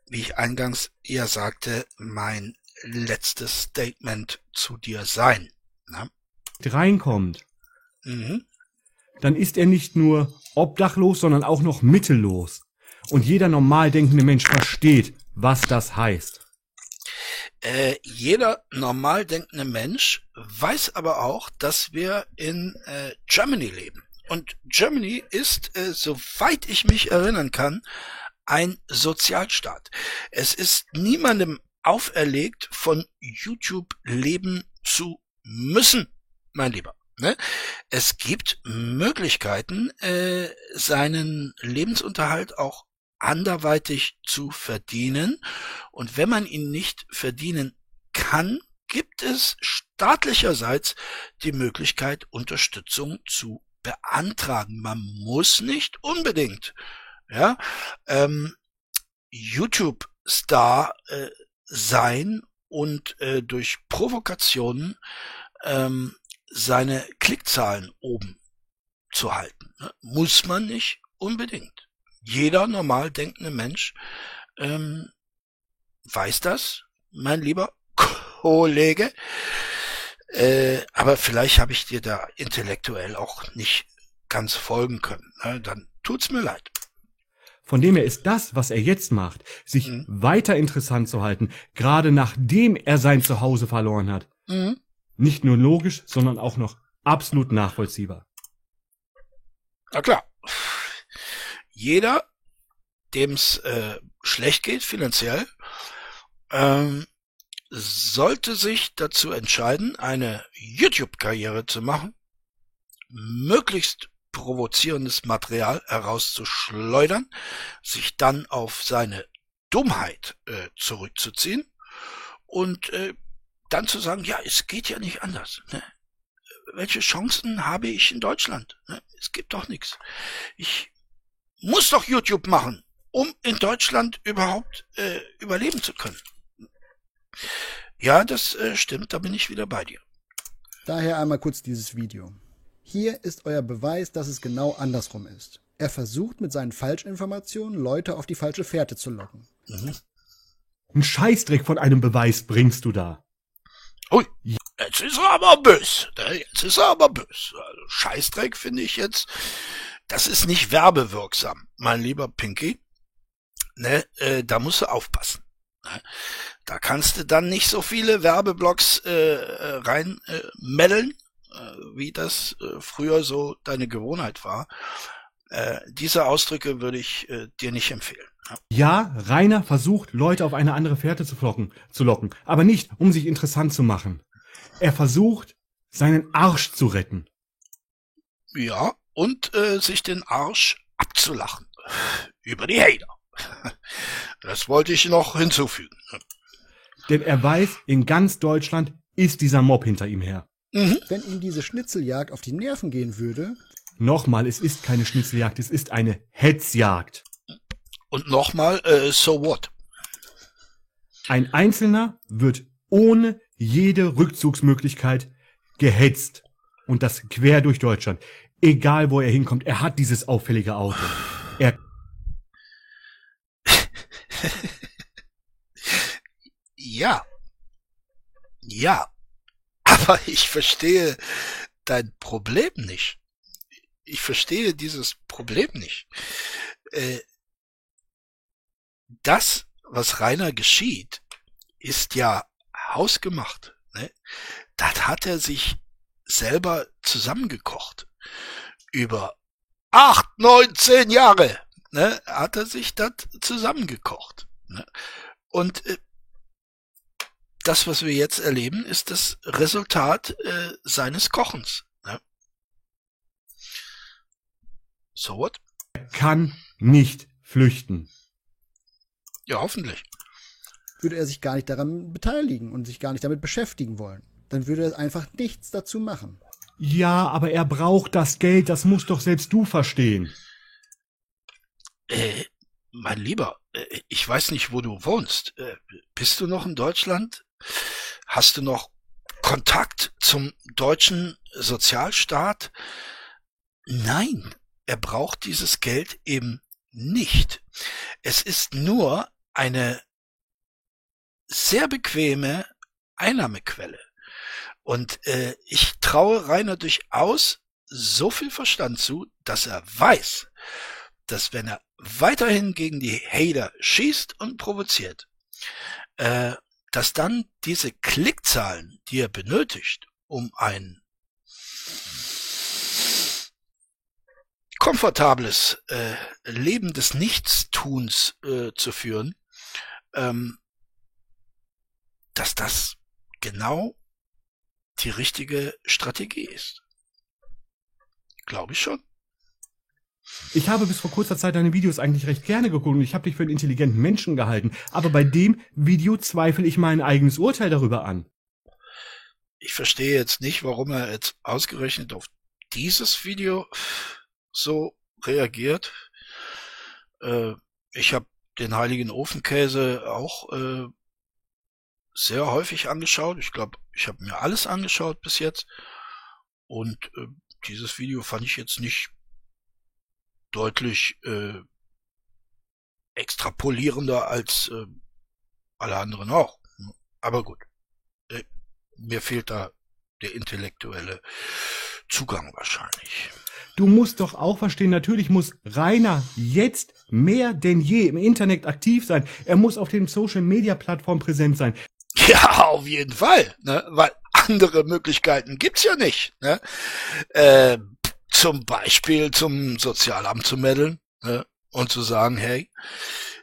wie ich eingangs eher sagte, mein letztes Statement zu dir sein. Na? Reinkommt. Mhm dann ist er nicht nur obdachlos, sondern auch noch mittellos. Und jeder normal denkende Mensch versteht, was das heißt. Äh, jeder normal denkende Mensch weiß aber auch, dass wir in äh, Germany leben. Und Germany ist, äh, soweit ich mich erinnern kann, ein Sozialstaat. Es ist niemandem auferlegt, von YouTube leben zu müssen, mein Lieber. Ne? Es gibt Möglichkeiten, äh, seinen Lebensunterhalt auch anderweitig zu verdienen. Und wenn man ihn nicht verdienen kann, gibt es staatlicherseits die Möglichkeit, Unterstützung zu beantragen. Man muss nicht unbedingt ja, ähm, YouTube-Star äh, sein und äh, durch Provokationen ähm, seine Klickzahlen oben zu halten. Ne? Muss man nicht unbedingt. Jeder normal denkende Mensch ähm, weiß das, mein lieber Kollege. Äh, aber vielleicht habe ich dir da intellektuell auch nicht ganz folgen können. Ne? Dann tut's mir leid. Von dem her ist das, was er jetzt macht, sich mhm. weiter interessant zu halten, gerade nachdem er sein Zuhause verloren hat. Mhm. Nicht nur logisch, sondern auch noch absolut nachvollziehbar. Na klar. Jeder, dem's äh, schlecht geht finanziell, ähm, sollte sich dazu entscheiden, eine YouTube-Karriere zu machen, möglichst provozierendes Material herauszuschleudern, sich dann auf seine Dummheit äh, zurückzuziehen und äh, dann zu sagen, ja, es geht ja nicht anders. Ne? Welche Chancen habe ich in Deutschland? Ne? Es gibt doch nichts. Ich muss doch YouTube machen, um in Deutschland überhaupt äh, überleben zu können. Ja, das äh, stimmt, da bin ich wieder bei dir. Daher einmal kurz dieses Video. Hier ist euer Beweis, dass es genau andersrum ist. Er versucht mit seinen Falschinformationen Leute auf die falsche Fährte zu locken. Mhm. Ein Scheißdreck von einem Beweis bringst du da. Ui, jetzt ist er aber bös. Ne? Jetzt ist er aber bös. Also Scheißdreck finde ich jetzt, das ist nicht werbewirksam, mein lieber Pinky. Ne, äh, da musst du aufpassen. Ne? Da kannst du dann nicht so viele Werbeblocks äh, äh rein meddeln, äh, wie das äh, früher so deine Gewohnheit war. Äh, diese Ausdrücke würde ich äh, dir nicht empfehlen. Ja, Rainer versucht, Leute auf eine andere Fährte zu, flocken, zu locken, aber nicht, um sich interessant zu machen. Er versucht, seinen Arsch zu retten. Ja, und äh, sich den Arsch abzulachen. Über die Hater. *laughs* Das wollte ich noch hinzufügen. Denn er weiß, in ganz Deutschland ist dieser Mob hinter ihm her. Mhm. Wenn ihm diese Schnitzeljagd auf die Nerven gehen würde. Nochmal, es ist keine Schnitzeljagd, es ist eine Hetzjagd. Und nochmal, äh, so what? Ein Einzelner wird ohne jede Rückzugsmöglichkeit gehetzt. Und das quer durch Deutschland. Egal wo er hinkommt, er hat dieses auffällige Auto. Er *laughs* ja. Ja. Aber ich verstehe dein Problem nicht. Ich verstehe dieses Problem nicht. Äh, das, was Rainer geschieht, ist ja hausgemacht. Ne? Das hat er sich selber zusammengekocht. Über acht, neun, zehn Jahre ne, hat er sich das zusammengekocht. Ne? Und äh, das, was wir jetzt erleben, ist das Resultat äh, seines Kochens. Ne? So what? Er kann nicht flüchten. Ja, hoffentlich. Würde er sich gar nicht daran beteiligen und sich gar nicht damit beschäftigen wollen. Dann würde er einfach nichts dazu machen. Ja, aber er braucht das Geld, das musst doch selbst du verstehen. Äh, mein Lieber, äh, ich weiß nicht, wo du wohnst. Äh, bist du noch in Deutschland? Hast du noch Kontakt zum deutschen Sozialstaat? Nein, er braucht dieses Geld eben nicht. Es ist nur eine sehr bequeme Einnahmequelle. Und äh, ich traue Rainer durchaus so viel Verstand zu, dass er weiß, dass wenn er weiterhin gegen die Hater schießt und provoziert, äh, dass dann diese Klickzahlen, die er benötigt, um ein komfortables äh, Leben des Nichtstuns äh, zu führen, ähm, dass das genau die richtige Strategie ist. Glaube ich schon. Ich habe bis vor kurzer Zeit deine Videos eigentlich recht gerne geguckt und ich habe dich für einen intelligenten Menschen gehalten. Aber bei dem Video zweifle ich mein eigenes Urteil darüber an. Ich verstehe jetzt nicht, warum er jetzt ausgerechnet auf dieses Video so reagiert. Äh, ich habe den heiligen Ofenkäse auch äh, sehr häufig angeschaut. Ich glaube, ich habe mir alles angeschaut bis jetzt. Und äh, dieses Video fand ich jetzt nicht deutlich äh, extrapolierender als äh, alle anderen auch. Aber gut, äh, mir fehlt da der intellektuelle Zugang wahrscheinlich. Du musst doch auch verstehen, natürlich muss Rainer jetzt mehr denn je im Internet aktiv sein. Er muss auf den Social Media Plattformen präsent sein. Ja, auf jeden Fall, ne? weil andere Möglichkeiten gibt's ja nicht. Ne? Äh, zum Beispiel zum Sozialamt zu melden ne? und zu sagen, hey,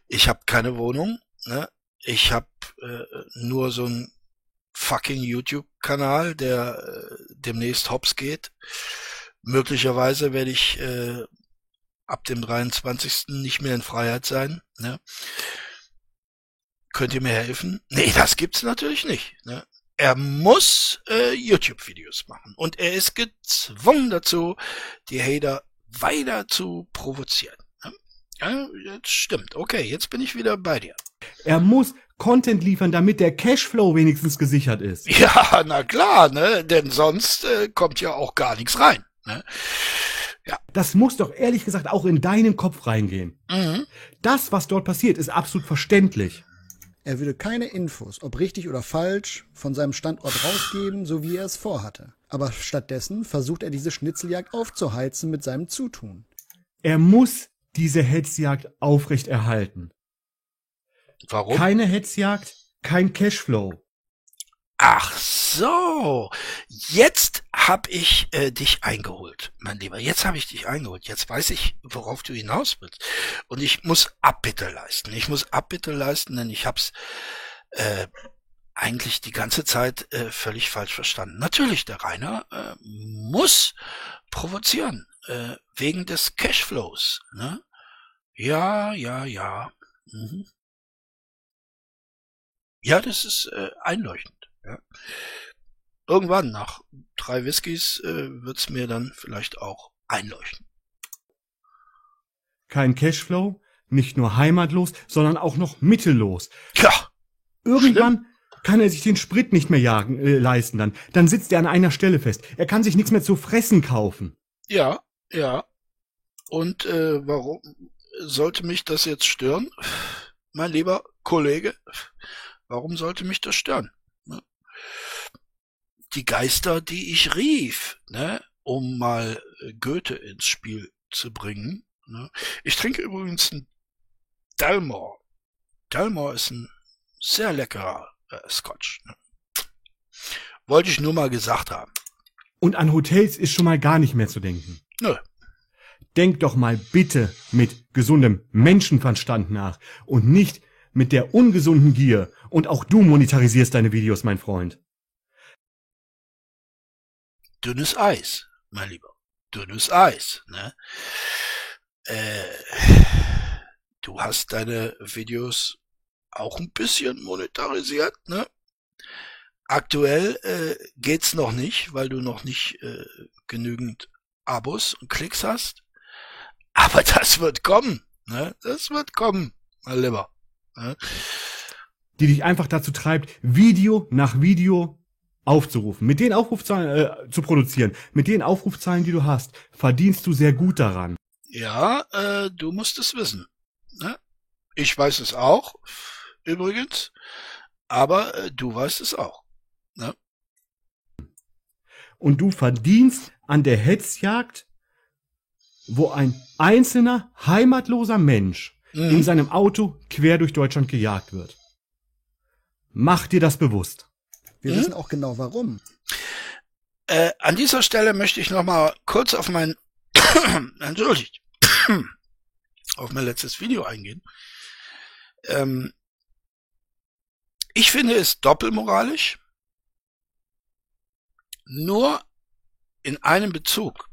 ich habe keine Wohnung, ne? ich habe äh, nur so ein fucking YouTube-Kanal, der äh, demnächst hops geht. Möglicherweise werde ich äh, ab dem 23. nicht mehr in Freiheit sein. Ne? Könnt ihr mir helfen? *laughs* Nee, das gibt's natürlich nicht. Ne? Er muss äh, YouTube-Videos machen und er ist gezwungen dazu, die Hater weiter zu provozieren. Ne? Ja, jetzt stimmt. Okay, jetzt bin ich wieder bei dir. Er muss Content liefern, damit der Cashflow wenigstens gesichert ist. *laughs* Ja, na klar, ne? Denn sonst äh, kommt ja auch gar nichts rein. Ne? Ja. Das muss doch ehrlich gesagt auch in deinen Kopf reingehen. Mhm. Das, was dort passiert, ist absolut verständlich. Er würde keine Infos, ob richtig oder falsch, von seinem Standort rausgeben, so wie er es vorhatte. Aber stattdessen versucht er diese Schnitzeljagd aufzuheizen mit seinem Zutun. Er muss diese Hetzjagd aufrechterhalten. Warum? Keine Hetzjagd, kein Cashflow. Ach so, jetzt hab ich äh, dich eingeholt, mein Lieber. Jetzt habe ich dich eingeholt. Jetzt weiß ich, worauf du hinaus willst. Und ich muss Abbitte leisten. Ich muss Abbitte leisten, denn ich hab's äh, eigentlich die ganze Zeit äh, völlig falsch verstanden. Natürlich, der Rainer äh, muss provozieren äh, wegen des Cashflows. Ne? Ja, ja, ja. Mhm. Ja, das ist äh, einleuchtend. Ja. Irgendwann nach drei Whiskys äh, wird's mir dann vielleicht auch einleuchten. Kein Cashflow, nicht nur heimatlos, sondern auch noch mittellos. Ja. Irgendwann schlimm. kann er sich den Sprit nicht mehr jagen, äh, leisten dann. Dann sitzt er an einer Stelle fest. Er kann sich nichts mehr zu fressen kaufen. Ja, ja. Und äh, warum sollte mich das jetzt stören, mein lieber Kollege? Warum sollte mich das stören? Die Geister, die ich rief, ne, um mal äh, Goethe ins Spiel zu bringen. Ne? Ich trinke übrigens ein Dalmore. Dalmore ist ein sehr leckerer äh, Scotch. Ne? Wollte ich nur mal gesagt haben. Und an Hotels ist schon mal gar nicht mehr zu denken. Nö. Denk doch mal bitte mit gesundem Menschenverstand nach und nicht mit der ungesunden Gier. Und auch du monetarisierst deine Videos, mein Freund. Dünnes Eis, mein Lieber. Dünnes Eis, ne? Äh, du hast deine Videos auch ein bisschen monetarisiert, ne? Aktuell äh, geht's noch nicht, weil du noch nicht äh, genügend Abos und Klicks hast. Aber *laughs* das wird kommen, ne? Das wird kommen, mein Lieber. Die dich einfach dazu treibt, Video nach Video aufzurufen, mit den Aufrufzahlen äh, zu produzieren, mit den Aufrufzahlen, die du hast, verdienst du sehr gut daran. Ja, äh, du musst es wissen. Ne? Ich weiß es auch, übrigens, aber äh, du weißt es auch. Ne? Und du verdienst an der Hetzjagd, wo ein einzelner heimatloser Mensch mhm. in seinem Auto quer durch Deutschland gejagt wird. Mach dir das bewusst. Wir mhm. wissen auch genau warum. Äh, an dieser Stelle möchte ich noch mal kurz auf mein *coughs* entschuldigt *coughs* auf mein letztes Video eingehen. Ähm, ich finde es doppelmoralisch, nur in einem Bezug.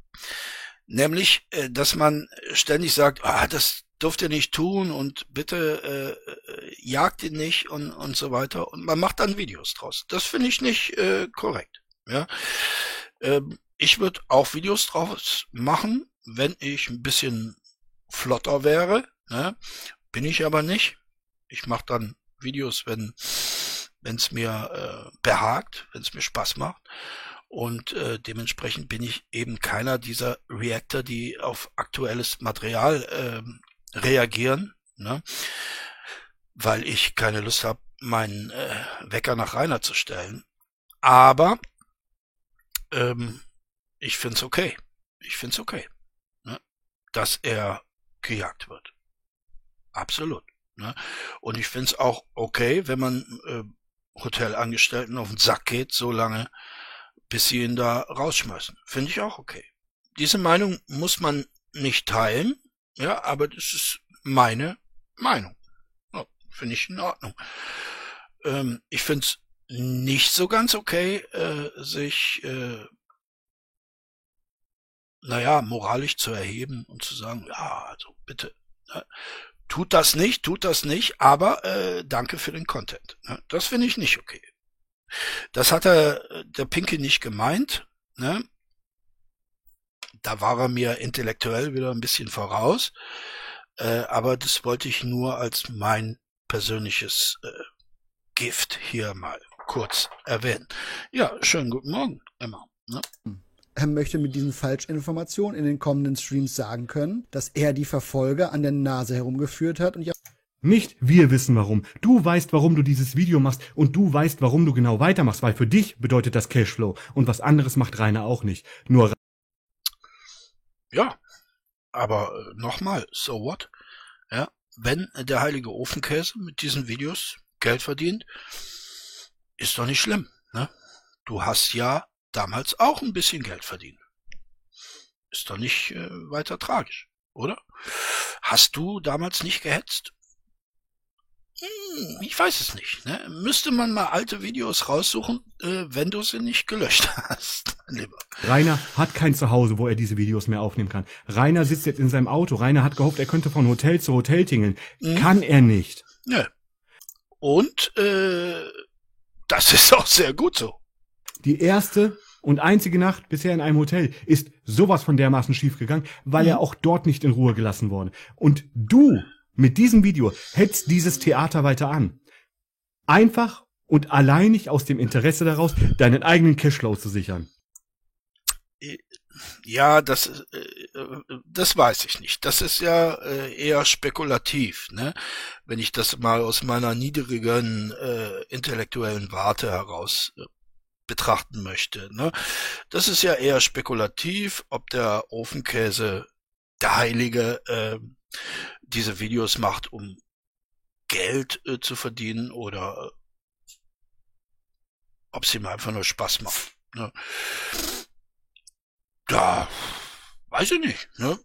Nämlich, äh, dass man ständig sagt, ah, das dürft ihr nicht tun und bitte äh, äh, jagt ihn nicht und, und so weiter. Und man macht dann Videos draus. Das finde ich nicht äh, korrekt. Ja. Ähm, ich würde auch Videos draus machen, wenn ich ein bisschen flotter wäre. Ne? Bin ich aber nicht. Ich mache dann Videos, wenn es mir äh, behagt, wenn es mir Spaß macht. Und äh, dementsprechend bin ich eben keiner dieser Reactor, die auf aktuelles Material äh, reagieren, ne? weil ich keine Lust habe, meinen äh, Wecker nach Rainer zu stellen. Aber ähm, ich find's okay. Ich find's okay, ne? dass er gejagt wird. Absolut. Ne? Und ich find's auch okay, wenn man äh, Hotelangestellten auf den Sack geht, so lange, bis sie ihn da rausschmeißen. Finde ich auch okay. Diese Meinung muss man nicht teilen, ja, aber das ist meine Meinung. Ja, finde ich in Ordnung. Ähm, ich finde es nicht so ganz okay, äh, sich, äh, naja, moralisch zu erheben und zu sagen, ja, also bitte, ne, tut das nicht, tut das nicht, aber äh, danke für den Content. Ne, das finde ich nicht okay. Das hat er, der Pinky nicht gemeint. Ne? Da war er mir intellektuell wieder ein bisschen voraus. Äh, aber das wollte ich nur als mein persönliches äh, Gift hier mal kurz erwähnen. Ja, schönen guten Morgen, Emma. Ne? Er möchte mit diesen Falschinformationen in den kommenden Streams sagen können, dass er die Verfolger an der Nase herumgeführt hat und ja nicht wir wissen warum. Du weißt, warum du dieses Video machst und du weißt, warum du genau weitermachst, weil für dich bedeutet das Cashflow und was anderes macht Rainer auch nicht. Nur Ja, aber äh, nochmal, so what? Ja, wenn der heilige Ofenkäse mit diesen Videos Geld verdient, ist doch nicht schlimm, ne? Du hast ja damals auch ein bisschen Geld verdient. Ist doch nicht äh, weiter tragisch, oder? Hast du damals nicht gehetzt? Hm, ich weiß es nicht. Ne? Müsste man mal alte Videos raussuchen, äh, wenn du sie nicht gelöscht *laughs* hast. Lieber. Rainer hat kein Zuhause, wo er diese Videos mehr aufnehmen kann. Rainer sitzt jetzt in seinem Auto. Rainer hat gehofft, er könnte von Hotel zu Hotel tingeln. Mhm. Kann er nicht. Nö. Und äh, das *laughs* ist auch sehr gut so. Die erste und einzige Nacht bisher in einem Hotel ist sowas von dermaßen schief gegangen, weil mhm. er auch dort nicht in Ruhe gelassen wurde. Und du mit diesem Video hetzt dieses Theater weiter an. Einfach und alleinig aus dem Interesse daraus, deinen eigenen Cashflow zu sichern. Ja, das, äh, das weiß ich nicht. Das ist ja äh, eher spekulativ, ne? Wenn ich das mal aus meiner niedrigen äh, intellektuellen Warte heraus äh, betrachten möchte. Ne? Das ist ja eher spekulativ, ob der Ofenkäse der Heilige äh, diese Videos macht, um Geld äh, zu verdienen oder äh, ob sie ihm einfach nur Spaß macht. Ne? Ja, weiß ich nicht. Ne?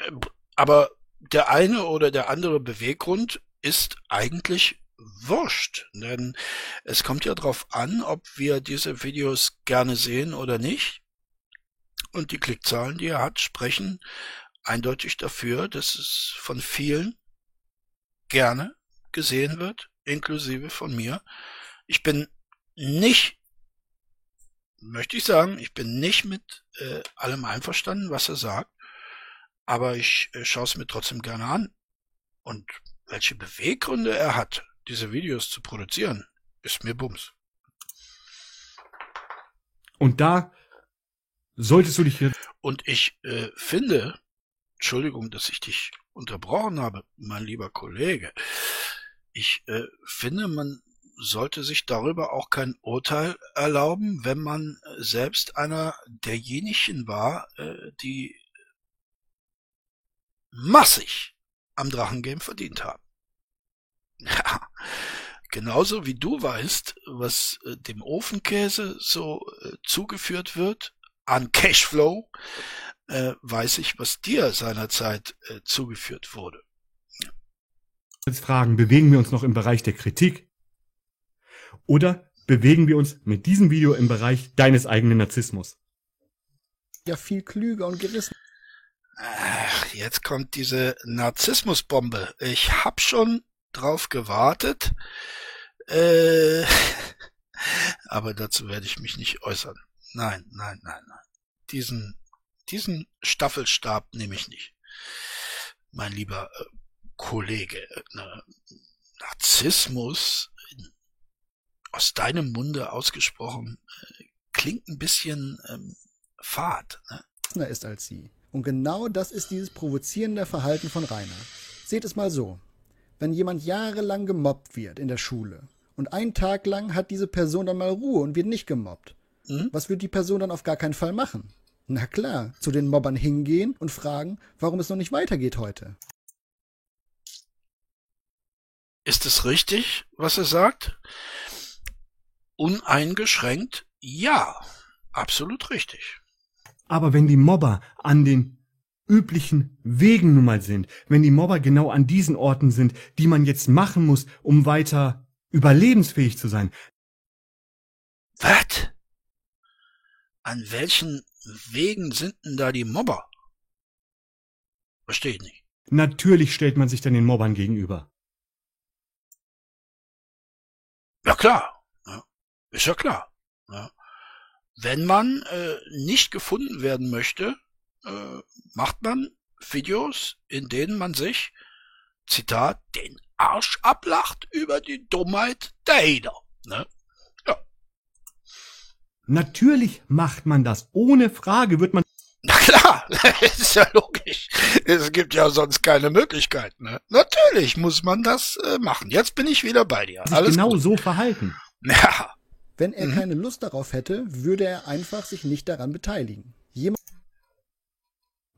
Ähm, aber der eine oder der andere Beweggrund ist eigentlich wurscht, denn es kommt ja darauf an, ob wir diese Videos gerne sehen oder nicht. Und die Klickzahlen, die er hat, sprechen eindeutig dafür, dass es von vielen gerne gesehen wird, inklusive von mir. Ich bin nicht, möchte ich sagen, ich bin nicht mit äh, allem einverstanden, was er sagt, aber ich äh, schaue es mir trotzdem gerne an. Und welche Beweggründe er hat, diese Videos zu produzieren, ist mir Bums. Und da solltest du dich Und ich äh, finde, Entschuldigung, dass ich dich unterbrochen habe, mein lieber Kollege. Ich äh, finde, man sollte sich darüber auch kein Urteil erlauben, wenn man selbst einer derjenigen war, äh, die massig am Drachengame verdient haben. *laughs* Ja, genauso wie du weißt, was äh, dem Ofenkäse so äh, zugeführt wird an Cashflow, äh, weiß ich, was dir seinerzeit äh, zugeführt wurde. Jetzt fragen, bewegen wir uns noch im Bereich der Kritik? Oder bewegen wir uns mit diesem Video im Bereich deines eigenen Narzissmus. Ja, viel klüger und gerissen. Ach, jetzt kommt diese Narzissmusbombe. Ich hab schon drauf gewartet. Äh, *laughs* aber dazu werde ich mich nicht äußern. Nein, nein, nein, nein. Diesen, diesen Staffelstab nehme ich nicht. Mein lieber äh, Kollege, äh, Narzissmus aus deinem Munde ausgesprochen äh, klingt ein bisschen ähm, fad. Ne? ist als sie. Und genau das ist dieses provozierende Verhalten von Rainer. Seht es mal so. Wenn jemand jahrelang gemobbt wird in der Schule und einen Tag lang hat diese Person dann mal Ruhe und wird nicht gemobbt, mhm. was wird die Person dann auf gar keinen Fall machen? Na klar, zu den Mobbern hingehen und fragen, warum es noch nicht weitergeht heute. Ist es richtig, was er sagt? Uneingeschränkt ja, absolut richtig. Aber wenn die Mobber an den üblichen Wegen nun mal sind, wenn die Mobber genau an diesen Orten sind, die man jetzt machen muss, um weiter überlebensfähig zu sein. Was? An welchen Wegen sind denn da die Mobber? Verstehe ich nicht. Natürlich stellt man sich dann den Mobbern gegenüber. Ja klar, ja, ist ja klar. Ja. Wenn man äh, nicht gefunden werden möchte, äh, macht man Videos, in denen man sich, Zitat, den Arsch ablacht über die Dummheit der Hater. Ne? Natürlich macht man das. Ohne Frage wird man. Na klar, *laughs* ist ja logisch. Es gibt ja sonst keine Möglichkeit. Ne? Natürlich muss man das äh, machen. Jetzt bin ich wieder bei dir. Sich Alles genau gut. so verhalten. *laughs* Ja. Wenn er mhm. keine Lust darauf hätte, würde er einfach sich nicht daran beteiligen. Jemand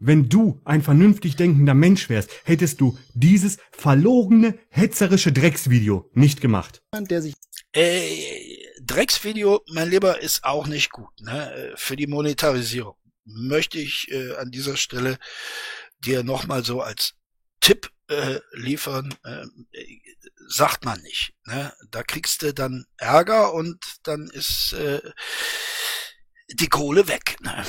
wenn du ein vernünftig denkender Mensch wärst, hättest du dieses verlogene, hetzerische Drecksvideo nicht gemacht. Der sich äh, Drecksvideo, mein Lieber, ist auch nicht gut. Ne? Für die Monetarisierung möchte ich äh, an dieser Stelle dir nochmal so als Tipp äh, liefern. Äh, sagt man nicht. Ne? Da kriegst du dann Ärger und dann ist äh, die Kohle weg. Ne?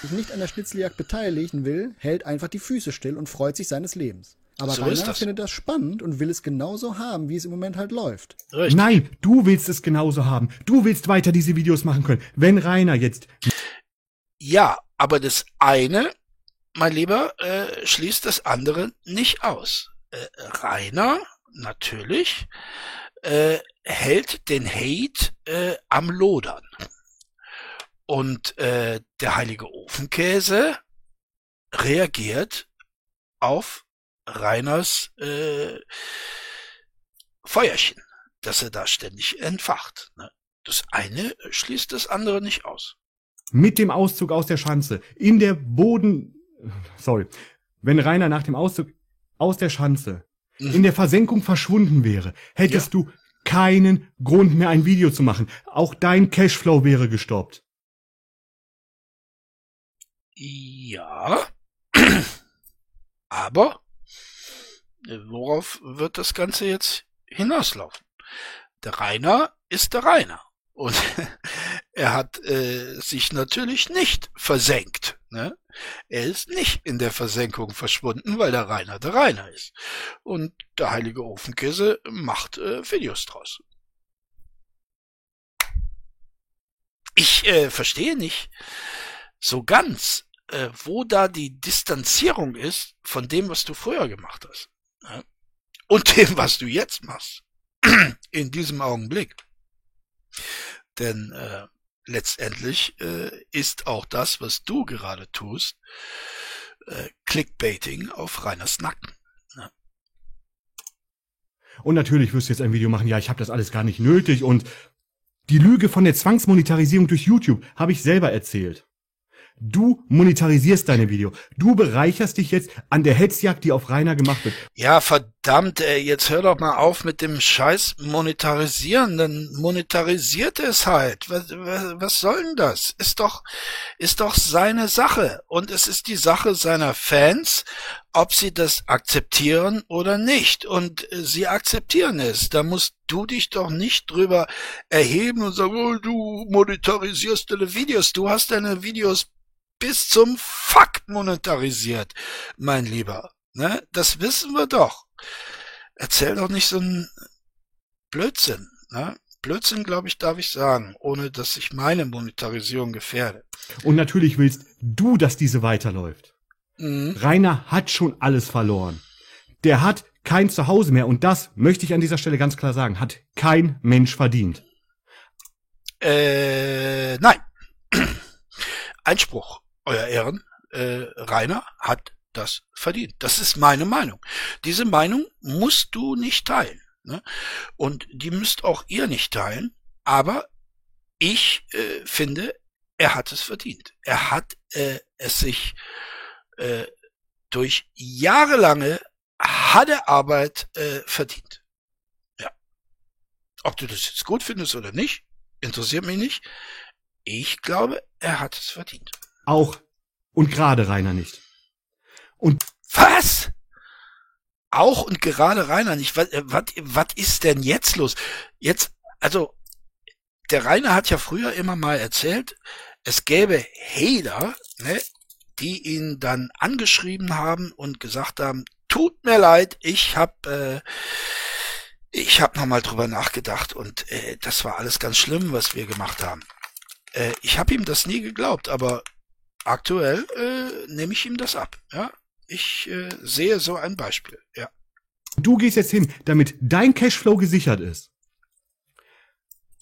sich nicht an der Schnitzeljagd beteiligen will, hält einfach die Füße still und freut sich seines Lebens. Aber so Rainer findet das spannend und will es genauso haben, wie es im Moment halt läuft. Richtig. Nein, du willst es genauso haben. Du willst weiter diese Videos machen können. Wenn Rainer jetzt. Ja, aber das eine, mein Lieber, äh, schließt das andere nicht aus. Äh, Rainer, natürlich, äh, hält den Hate äh, am Lodern. Und äh, der heilige Ofenkäse reagiert auf Reiners äh, Feuerchen, das er da ständig entfacht. Ne? Das eine schließt das andere nicht aus. Mit dem Auszug aus der Schanze, in der Boden, sorry, wenn Rainer nach dem Auszug aus der Schanze mhm. in der Versenkung verschwunden wäre, hättest ja. du keinen Grund mehr ein Video zu machen. Auch dein Cashflow wäre gestoppt. Ja. *clears throat* Aber worauf wird das Ganze jetzt hinauslaufen? Der Rainer ist der Rainer. Und *laughs* er hat äh, sich natürlich nicht versenkt. Ne? Er ist nicht in der Versenkung verschwunden, weil der Rainer der Rainer ist. Und der heilige Ofenkäse macht äh, Videos draus. Ich äh, verstehe nicht so ganz, äh, wo da die Distanzierung ist von dem, was du früher gemacht hast. Und dem, was du jetzt machst. *clears throat* In diesem Augenblick. Denn äh, letztendlich äh, ist auch das, was du gerade tust, äh, Clickbaiting auf Reiners Nacken. Ja? Und natürlich wirst du jetzt ein Video machen, ja, ich habe das alles gar nicht nötig und die Lüge von der Zwangsmonetarisierung durch YouTube habe ich selber erzählt. Du monetarisierst deine Video. Du bereicherst dich jetzt an der Hetzjagd, die auf Rainer gemacht wird. Ja, verdammt ey, jetzt hör doch mal auf mit dem Scheiß monetarisieren, dann monetarisiert es halt. Was, was, was soll denn das? Ist doch, ist doch seine Sache. Und es ist die Sache seiner Fans, ob sie das akzeptieren oder nicht. Und äh, sie akzeptieren es. Da musst du dich doch nicht drüber erheben und sagen, oh, du monetarisierst deine Videos. Du hast deine Videos bis zum Fuck monetarisiert, mein Lieber. Ne? Das wissen wir doch. Erzähl doch nicht so ein Blödsinn. Ne? Blödsinn, glaube ich, darf ich sagen, ohne dass ich meine Monetarisierung gefährde. Und natürlich willst du, dass diese weiterläuft. Mhm. Rainer hat schon alles verloren. Der hat kein Zuhause mehr und das möchte ich an dieser Stelle ganz klar sagen, hat kein Mensch verdient. Äh, nein. *clears throat* Einspruch, Euer Ehren. Äh, Rainer hat das verdient. Das ist meine Meinung. Diese Meinung musst du nicht teilen. Ne? Und die müsst auch ihr nicht teilen. Aber ich äh, finde, er hat es verdient. Er hat äh, es sich äh, durch jahrelange harte Arbeit äh, verdient. Ja. Ob du das jetzt gut findest oder nicht, interessiert mich nicht. Ich glaube, er hat es verdient. Auch und gerade Rainer nicht. Und Was? Auch und gerade Rainer nicht. Was, äh, was, was ist denn jetzt los? Jetzt, also, der Rainer hat ja früher immer mal erzählt, es gäbe Hater, ne, die ihn dann angeschrieben haben und gesagt haben, tut mir leid, ich hab, äh, ich hab nochmal drüber nachgedacht und äh, das war alles ganz schlimm, was wir gemacht haben. Äh, ich habe ihm das nie geglaubt, aber aktuell äh, nehme ich ihm das ab. Ja, ich äh, sehe so ein Beispiel. Ja. du gehst jetzt hin, damit dein Cashflow gesichert ist.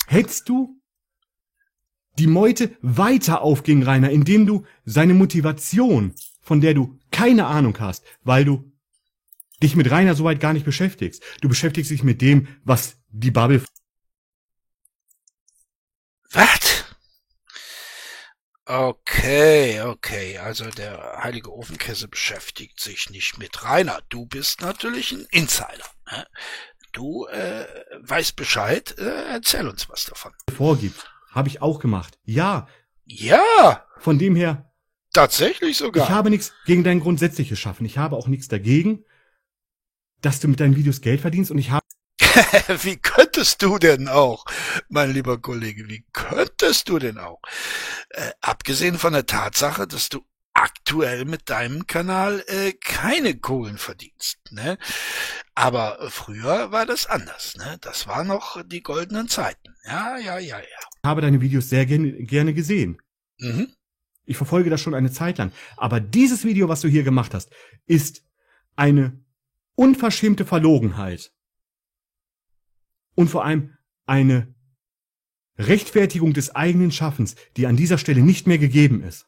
Hättest du die Meute weiter aufging, Rainer, indem du seine Motivation, von der du keine Ahnung hast, weil du dich mit Rainer soweit gar nicht beschäftigst. Du beschäftigst dich mit dem, was die Bubble Was? Okay, okay. Also der heilige Ofenkäse beschäftigt sich nicht mit Rainer. Du bist natürlich ein Insider. Ne? Du äh, weißt Bescheid. Äh, erzähl uns was davon. vorgibt. Habe ich auch gemacht. Ja, Ja, von dem her, tatsächlich ich sogar. habe nichts gegen dein grundsätzliches Schaffen. Ich habe auch nichts dagegen, dass du mit deinen Videos Geld verdienst und ich habe *laughs* wie könntest du denn auch, mein lieber Kollege, wie könntest du denn auch? Äh, abgesehen von der Tatsache, dass du aktuell mit deinem Kanal äh, keine Kohlen verdienst, ne? Aber früher war das anders, ne? Das waren noch die goldenen Zeiten. Ja, ja, ja, ja. habe deine Videos sehr gen gerne gesehen. Mhm. Ich verfolge das schon eine Zeit lang. Aber dieses Video, was du hier gemacht hast, ist eine unverschämte Verlogenheit. Und vor allem eine Rechtfertigung des eigenen Schaffens, die an dieser Stelle nicht mehr gegeben ist.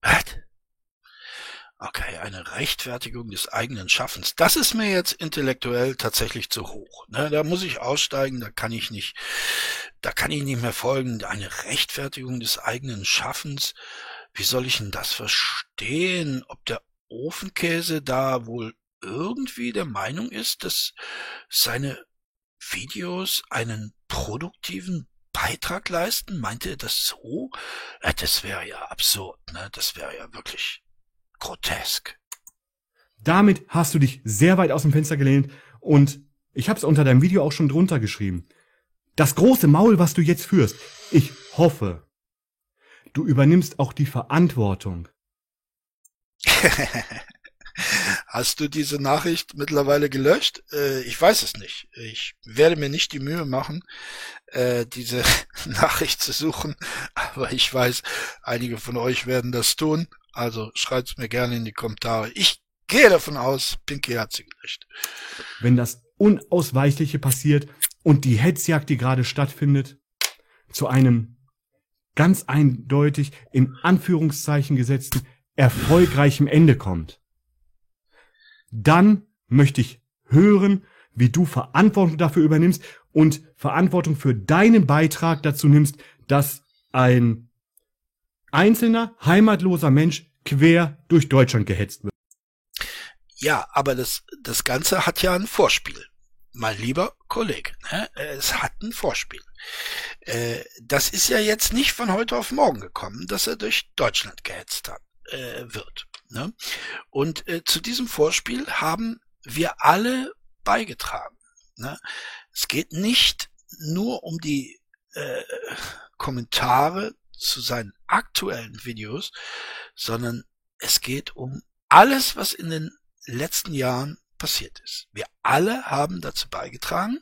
Was? Okay, eine Rechtfertigung des eigenen Schaffens. Das ist mir jetzt intellektuell tatsächlich zu hoch. Ne, da muss ich aussteigen, da kann ich nicht, da kann ich nicht mehr folgen. Eine Rechtfertigung des eigenen Schaffens. Wie soll ich denn das verstehen? Ob der Ofenkäse da wohl irgendwie der Meinung ist, dass seine Videos einen produktiven Beitrag leisten? Meinte er das so? Ja, das wäre ja absurd, ne? Das wäre ja wirklich grotesk. Damit hast du dich sehr weit aus dem Fenster gelehnt und ich habe es unter deinem Video auch schon drunter geschrieben. Das große Maul, was du jetzt führst, ich hoffe, du übernimmst auch die Verantwortung. *laughs* Hast du diese Nachricht mittlerweile gelöscht? Äh, ich weiß es nicht. Ich werde mir nicht die Mühe machen, äh, diese *laughs* Nachricht zu suchen, aber ich weiß, einige von euch werden das tun. Also schreibt's mir gerne in die Kommentare. Ich gehe davon aus, Pinky hat sie gelöscht. wenn das Unausweichliche passiert und die Hetzjagd, die gerade stattfindet, zu einem ganz eindeutig in Anführungszeichen gesetzten erfolgreichem Ende kommt, dann möchte ich hören, wie du Verantwortung dafür übernimmst und Verantwortung für deinen Beitrag dazu nimmst, dass ein einzelner heimatloser Mensch quer durch Deutschland gehetzt wird. Ja, aber das, das Ganze hat ja ein Vorspiel. Mein lieber Kollege, ne? es hat ein Vorspiel. Äh, das ist ja jetzt nicht von heute auf morgen gekommen, dass er durch Deutschland gehetzt hat, äh, wird. Ne? Und äh, zu diesem Vorspiel haben wir alle beigetragen. Ne? Es geht nicht nur um die äh, Kommentare zu seinen aktuellen Videos, sondern es geht um alles, was in den letzten Jahren passiert ist. Wir alle haben dazu beigetragen,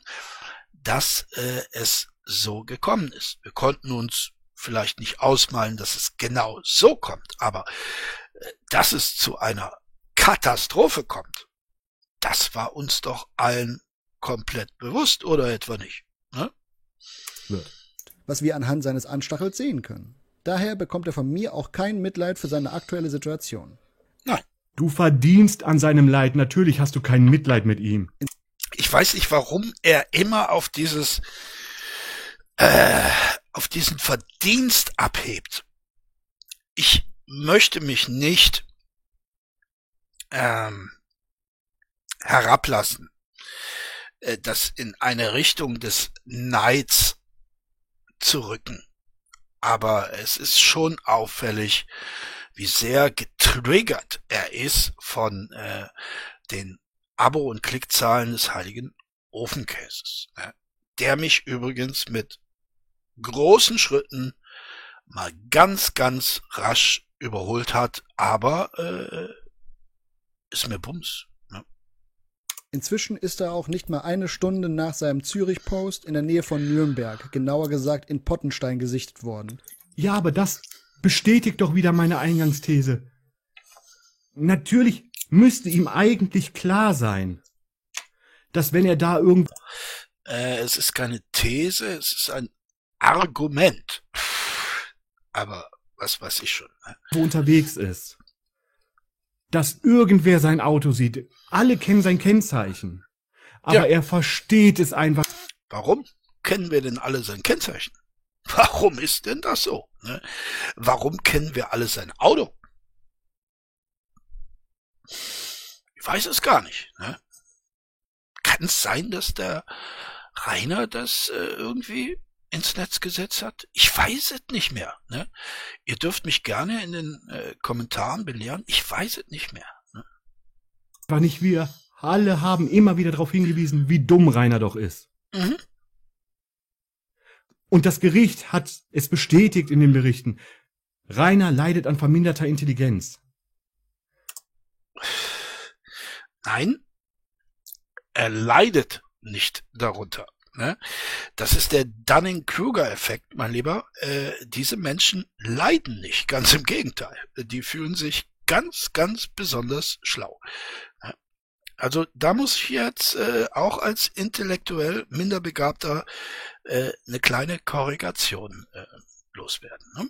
dass äh, es so gekommen ist. Wir konnten uns vielleicht nicht ausmalen, dass es genau so kommt, aber äh, dass es zu einer Katastrophe kommt, das war uns doch allen komplett bewusst, oder etwa nicht? Ne? Was wir anhand seines Anstachels sehen können. Daher bekommt er von mir auch kein Mitleid für seine aktuelle Situation. Nein. Du verdienst an seinem Leid. Natürlich hast du kein Mitleid mit ihm. Ich weiß nicht, warum er immer auf dieses, äh, auf diesen Verdienst abhebt. Ich möchte mich nicht ähm, herablassen, äh, das in eine Richtung des Neids zu rücken. Aber es ist schon auffällig, wie sehr getriggert er ist von äh, den Abo- und Klickzahlen des heiligen Ofenkäses. Ne? Der mich übrigens mit großen Schritten mal ganz, ganz rasch überholt hat, aber äh, ist mir Bums. Ne? Inzwischen ist er auch nicht mal eine Stunde nach seinem Zürich-Post in der Nähe von Nürnberg, genauer gesagt in Pottenstein, gesichtet worden. Ja, aber das bestätigt doch wieder meine Eingangsthese. Natürlich müsste ihm eigentlich klar sein, dass wenn er da irgendwo Äh, es ist keine These, es ist ein Argument. Aber was weiß ich schon. Ne? unterwegs ist, dass irgendwer sein Auto sieht. Alle kennen sein Kennzeichen. Aber Ja. er versteht es einfach. Warum kennen wir denn alle sein Kennzeichen? Warum ist denn das so? Ne? Warum kennen wir alle sein Auto? Ich weiß es gar nicht. Ne? Kann es sein, dass der Rainer das äh, irgendwie ins Netz gesetzt hat? Ich weiß es nicht mehr. Ne? Ihr dürft mich gerne in den äh, Kommentaren belehren. Ich weiß es nicht mehr. Ne? War nicht wir. Alle haben immer wieder darauf hingewiesen, wie dumm Rainer doch ist. Mhm. Und das Gericht hat es bestätigt in den Berichten. Rainer leidet an verminderter Intelligenz. Nein, er leidet nicht darunter. Ne? Das ist der Dunning-Kruger-Effekt, mein Lieber. Äh, diese Menschen leiden nicht, ganz im Gegenteil. Die fühlen sich ganz, ganz besonders schlau. Also da muss ich jetzt äh, auch als intellektuell minder begabter äh, eine kleine Korrigation äh, loswerden. Ne?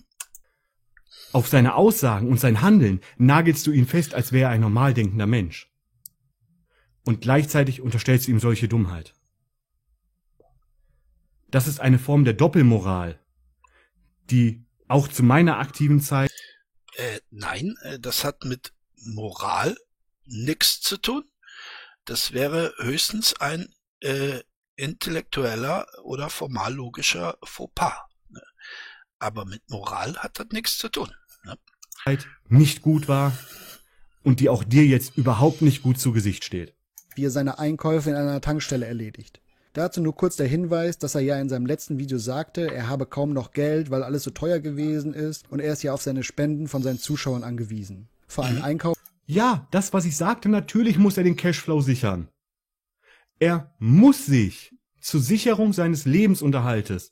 Auf seine Aussagen und sein Handeln nagelst du ihn fest, als wäre er ein normal denkender Mensch. Und gleichzeitig unterstellst du ihm solche Dummheit. Das ist eine Form der Doppelmoral, die auch zu meiner aktiven Zeit Äh, nein, äh, das hat mit Moral nichts zu tun. Das wäre höchstens ein äh, intellektueller oder formal logischer Fauxpas. Ne? Aber mit Moral hat das nichts zu tun. Ne? nicht gut war und die auch dir jetzt überhaupt nicht gut zu Gesicht steht. wie er seine Einkäufe in einer Tankstelle erledigt. Dazu nur kurz der Hinweis, dass er ja in seinem letzten Video sagte, er habe kaum noch Geld, weil alles so teuer gewesen ist und er ist ja auf seine Spenden von seinen Zuschauern angewiesen. Für einen Einkauf Ja, das, was ich sagte, natürlich muss er den Cashflow sichern. Er muss sich zur Sicherung seines Lebensunterhaltes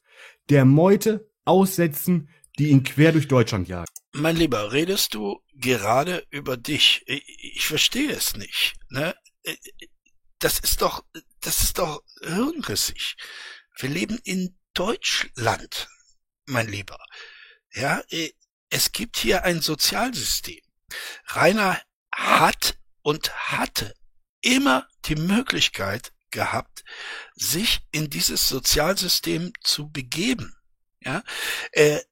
der Meute aussetzen, die ihn quer durch Deutschland jagt. Mein Lieber, redest du gerade über dich? Ich, ich verstehe es nicht. Ne? Das ist doch, das ist doch hirnrissig. Wir leben in Deutschland, mein Lieber. Ja, es gibt hier ein Sozialsystem. Rainer hat und hatte immer die Möglichkeit gehabt, sich in dieses Sozialsystem zu begeben. Ja, er,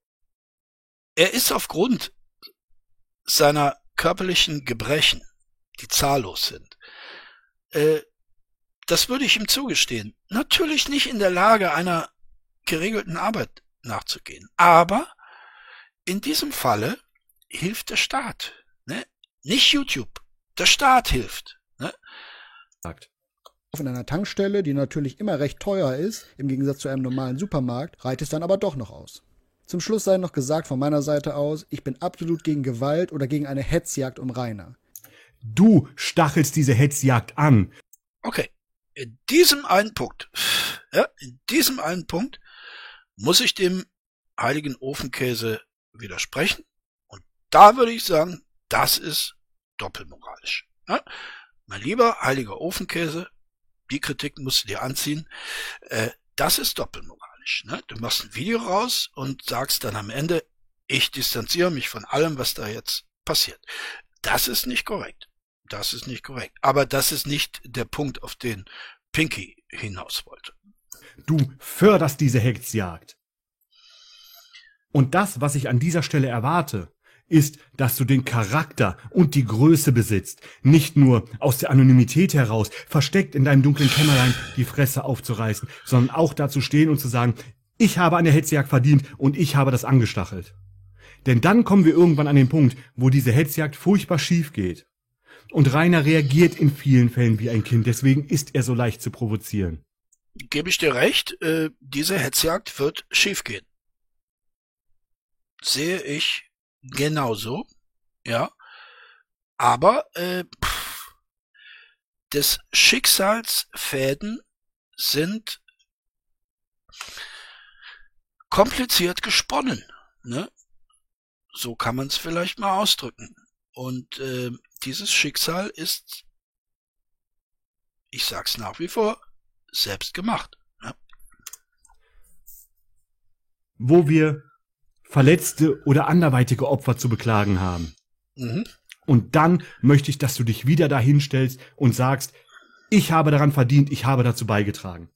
er ist aufgrund seiner körperlichen Gebrechen, die zahllos sind, äh, das würde ich ihm zugestehen, natürlich nicht in der Lage, einer geregelten Arbeit nachzugehen. Aber in diesem Falle hilft der Staat. Ne? Nicht YouTube. Der Staat hilft. Ne? Sagt. Auf einer Tankstelle, die natürlich immer recht teuer ist, im Gegensatz zu einem normalen Supermarkt, reicht es dann aber doch noch aus. Zum Schluss sei noch gesagt von meiner Seite aus, ich bin absolut gegen Gewalt oder gegen eine Hetzjagd um Rainer. Du stachelst diese Hetzjagd an. Okay. In diesem einen Punkt, ja, in diesem einen Punkt muss ich dem heiligen Ofenkäse widersprechen. Und da würde ich sagen, das ist doppelmoralisch. Ja? Mein lieber heiliger Ofenkäse, die Kritik musst du dir anziehen. Äh, das ist doppelmoralisch. Ne? Du machst ein Video raus und sagst dann am Ende, ich distanziere mich von allem, was da jetzt passiert. Das ist nicht korrekt. Das ist nicht korrekt. Aber das ist nicht der Punkt, auf den Pinky hinaus wollte. Du förderst diese Hetzjagd. Und das, was ich an dieser Stelle erwarte, ist, dass du den Charakter und die Größe besitzt, nicht nur aus der Anonymität heraus, versteckt in deinem dunklen Kämmerlein die Fresse aufzureißen, sondern auch dazu stehen und zu sagen, ich habe eine Hetzjagd verdient und ich habe das angestachelt. Denn dann kommen wir irgendwann an den Punkt, wo diese Hetzjagd furchtbar schief geht. Und Rainer reagiert in vielen Fällen wie ein Kind, deswegen ist er so leicht zu provozieren. Gebe ich dir recht, äh, diese Hetzjagd wird schiefgehen sehe ich genauso, ja. Aber äh, pff, des Schicksalsfäden sind kompliziert gesponnen. Ne? So kann man es vielleicht mal ausdrücken. Und äh, dieses Schicksal ist, ich sag's nach wie vor, selbst gemacht. Ne? Wo wir verletzte oder anderweitige Opfer zu beklagen haben. Mhm. Und dann möchte ich, dass du dich wieder dahinstellst und sagst, ich habe daran verdient, ich habe dazu beigetragen.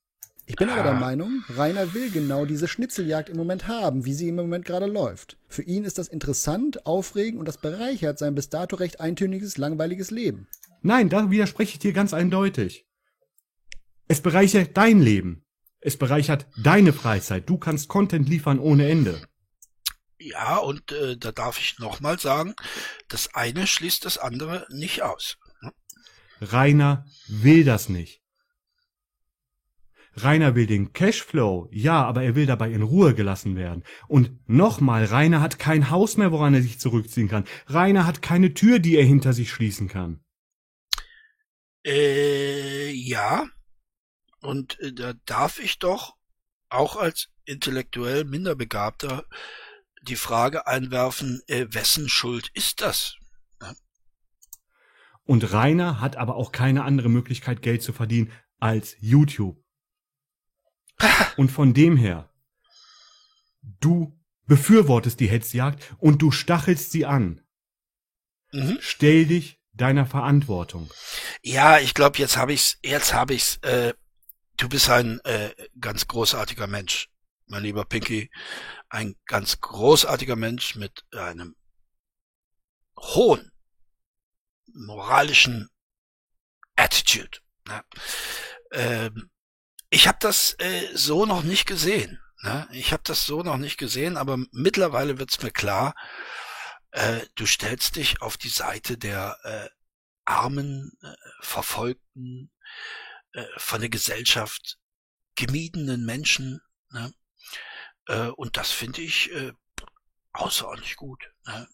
Ich bin aber der Meinung, Rainer will genau diese Schnitzeljagd im Moment haben, wie sie im Moment gerade läuft. Für ihn ist das interessant, aufregend und das bereichert sein bis dato recht eintöniges, langweiliges Leben. Nein, da widerspreche ich dir ganz eindeutig. Es bereichert dein Leben. Es bereichert deine Freizeit. Du kannst Content liefern ohne Ende. Ja, und äh, da darf ich nochmal sagen, das eine schließt das andere nicht aus. Ne? Rainer will das nicht. Rainer will den Cashflow, ja, aber er will dabei in Ruhe gelassen werden. Und nochmal, Rainer hat kein Haus mehr, woran er sich zurückziehen kann. Rainer hat keine Tür, die er hinter sich schließen kann. Äh, ja. Und äh, da darf ich doch auch als intellektuell Minderbegabter die Frage einwerfen, äh, wessen Schuld ist das? Ja? Und Rainer hat aber auch keine andere Möglichkeit, Geld zu verdienen als YouTube. Und von dem her, du befürwortest die Hetzjagd und du stachelst sie an. Mhm. Stell dich deiner Verantwortung. Ja, ich glaube, jetzt habe ich's, jetzt habe ich's. Äh, du bist ein äh, ganz großartiger Mensch, mein lieber Pinky, ein ganz großartiger Mensch mit einem hohen moralischen Attitude. Ne? Ähm, ich habe das äh, so noch nicht gesehen. Ne? Ich habe das so noch nicht gesehen, aber mittlerweile wird's mir klar, äh, du stellst dich auf die Seite der äh, armen, äh, verfolgten, äh, von der Gesellschaft gemiedenen Menschen. Ne? Äh, und das finde ich äh, außerordentlich gut. Ne?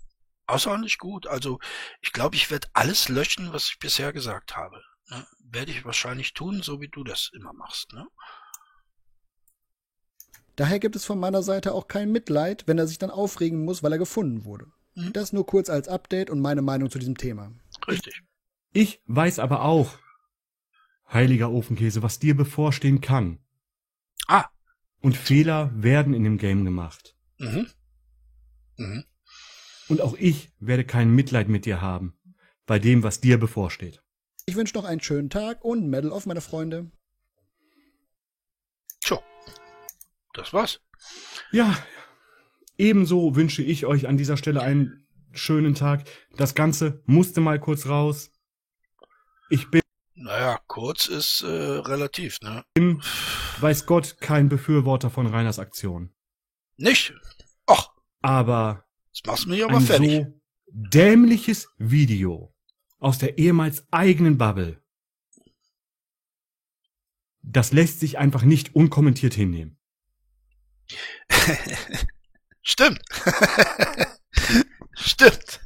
Außerordentlich gut. Also ich glaube, ich werde alles löschen, was ich bisher gesagt habe. Ne? Werde ich wahrscheinlich tun, so wie du das immer machst. Ne? Daher gibt es von meiner Seite auch kein Mitleid, wenn er sich dann aufregen muss, weil er gefunden wurde. Mhm. Das nur kurz als Update und meine Meinung zu diesem Thema. Richtig. Ich weiß aber auch, heiliger Ofenkäse, was dir bevorstehen kann. Ah. Und Fehler werden in dem Game gemacht. Mhm. Mhm. Und auch ich werde kein Mitleid mit dir haben, bei dem, was dir bevorsteht. Ich wünsche noch einen schönen Tag und Medal auf meine Freunde. So. Das war's. Ja, ebenso wünsche ich euch an dieser Stelle einen schönen Tag. Das Ganze musste mal kurz raus. Ich bin Naja, kurz ist äh, relativ, ne? Bin, weiß Gott, kein Befürworter von Reiners Aktion. Nicht? Och, Aber das machst du mich aber ein fertig. so dämliches Video aus der ehemals eigenen Bubble, das lässt sich einfach nicht unkommentiert hinnehmen. *laughs* Stimmt. *laughs* Stimmt.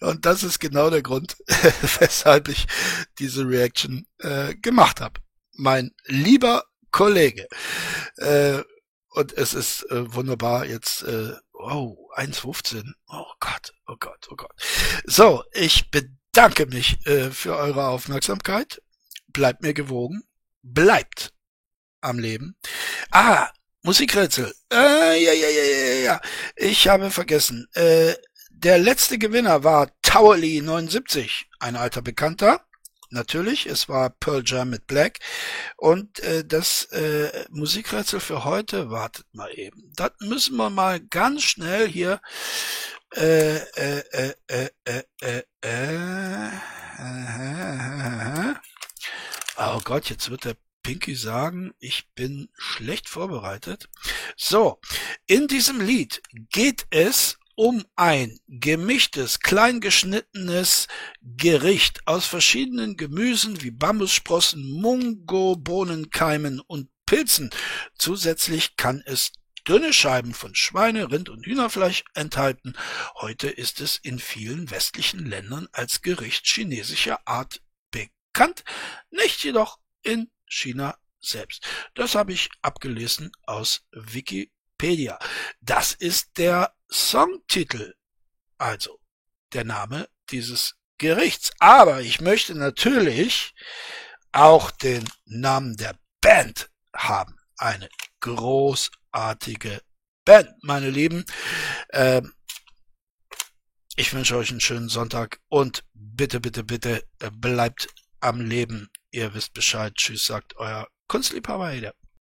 Und das ist genau der Grund, *laughs* weshalb ich diese Reaction äh, gemacht habe. Mein lieber Kollege. Äh, und es ist äh, wunderbar jetzt, äh, oh, 1,15. Oh Gott, oh Gott, oh Gott. So, ich bedanke mich äh, für eure Aufmerksamkeit. Bleibt mir gewogen. Bleibt am Leben. Ah, Musikrätsel. Äh, ja, ja, ja, ja, ja. Ich habe vergessen. Äh, der letzte Gewinner war Towerly 79, ein alter Bekannter natürlich. Es war Pearl Jam mit Black. Und äh, das äh, Musikrätsel für heute, wartet mal eben. Das müssen wir mal ganz schnell hier. Äh, äh, äh, äh, äh, äh, äh, Oh Gott, jetzt wird der Pinky sagen, ich bin schlecht vorbereitet. So, in diesem Lied geht es um ein gemischtes, kleingeschnittenes Gericht aus verschiedenen Gemüsen wie Bambussprossen, Mungo, Bohnenkeimen und Pilzen. Zusätzlich kann es dünne Scheiben von Schweine, Rind und Hühnerfleisch enthalten. Heute ist es in vielen westlichen Ländern als Gericht chinesischer Art bekannt, nicht jedoch in China selbst. Das habe ich abgelesen aus Wikipedia. Das ist der Songtitel, also der Name dieses Gerichts. Aber ich möchte natürlich auch den Namen der Band haben. Eine großartige Band, meine Lieben. Ähm, ich wünsche euch einen schönen Sonntag und bitte, bitte, bitte äh, bleibt am Leben. Ihr wisst Bescheid. Tschüss, sagt euer Kunstliebhaber Ede.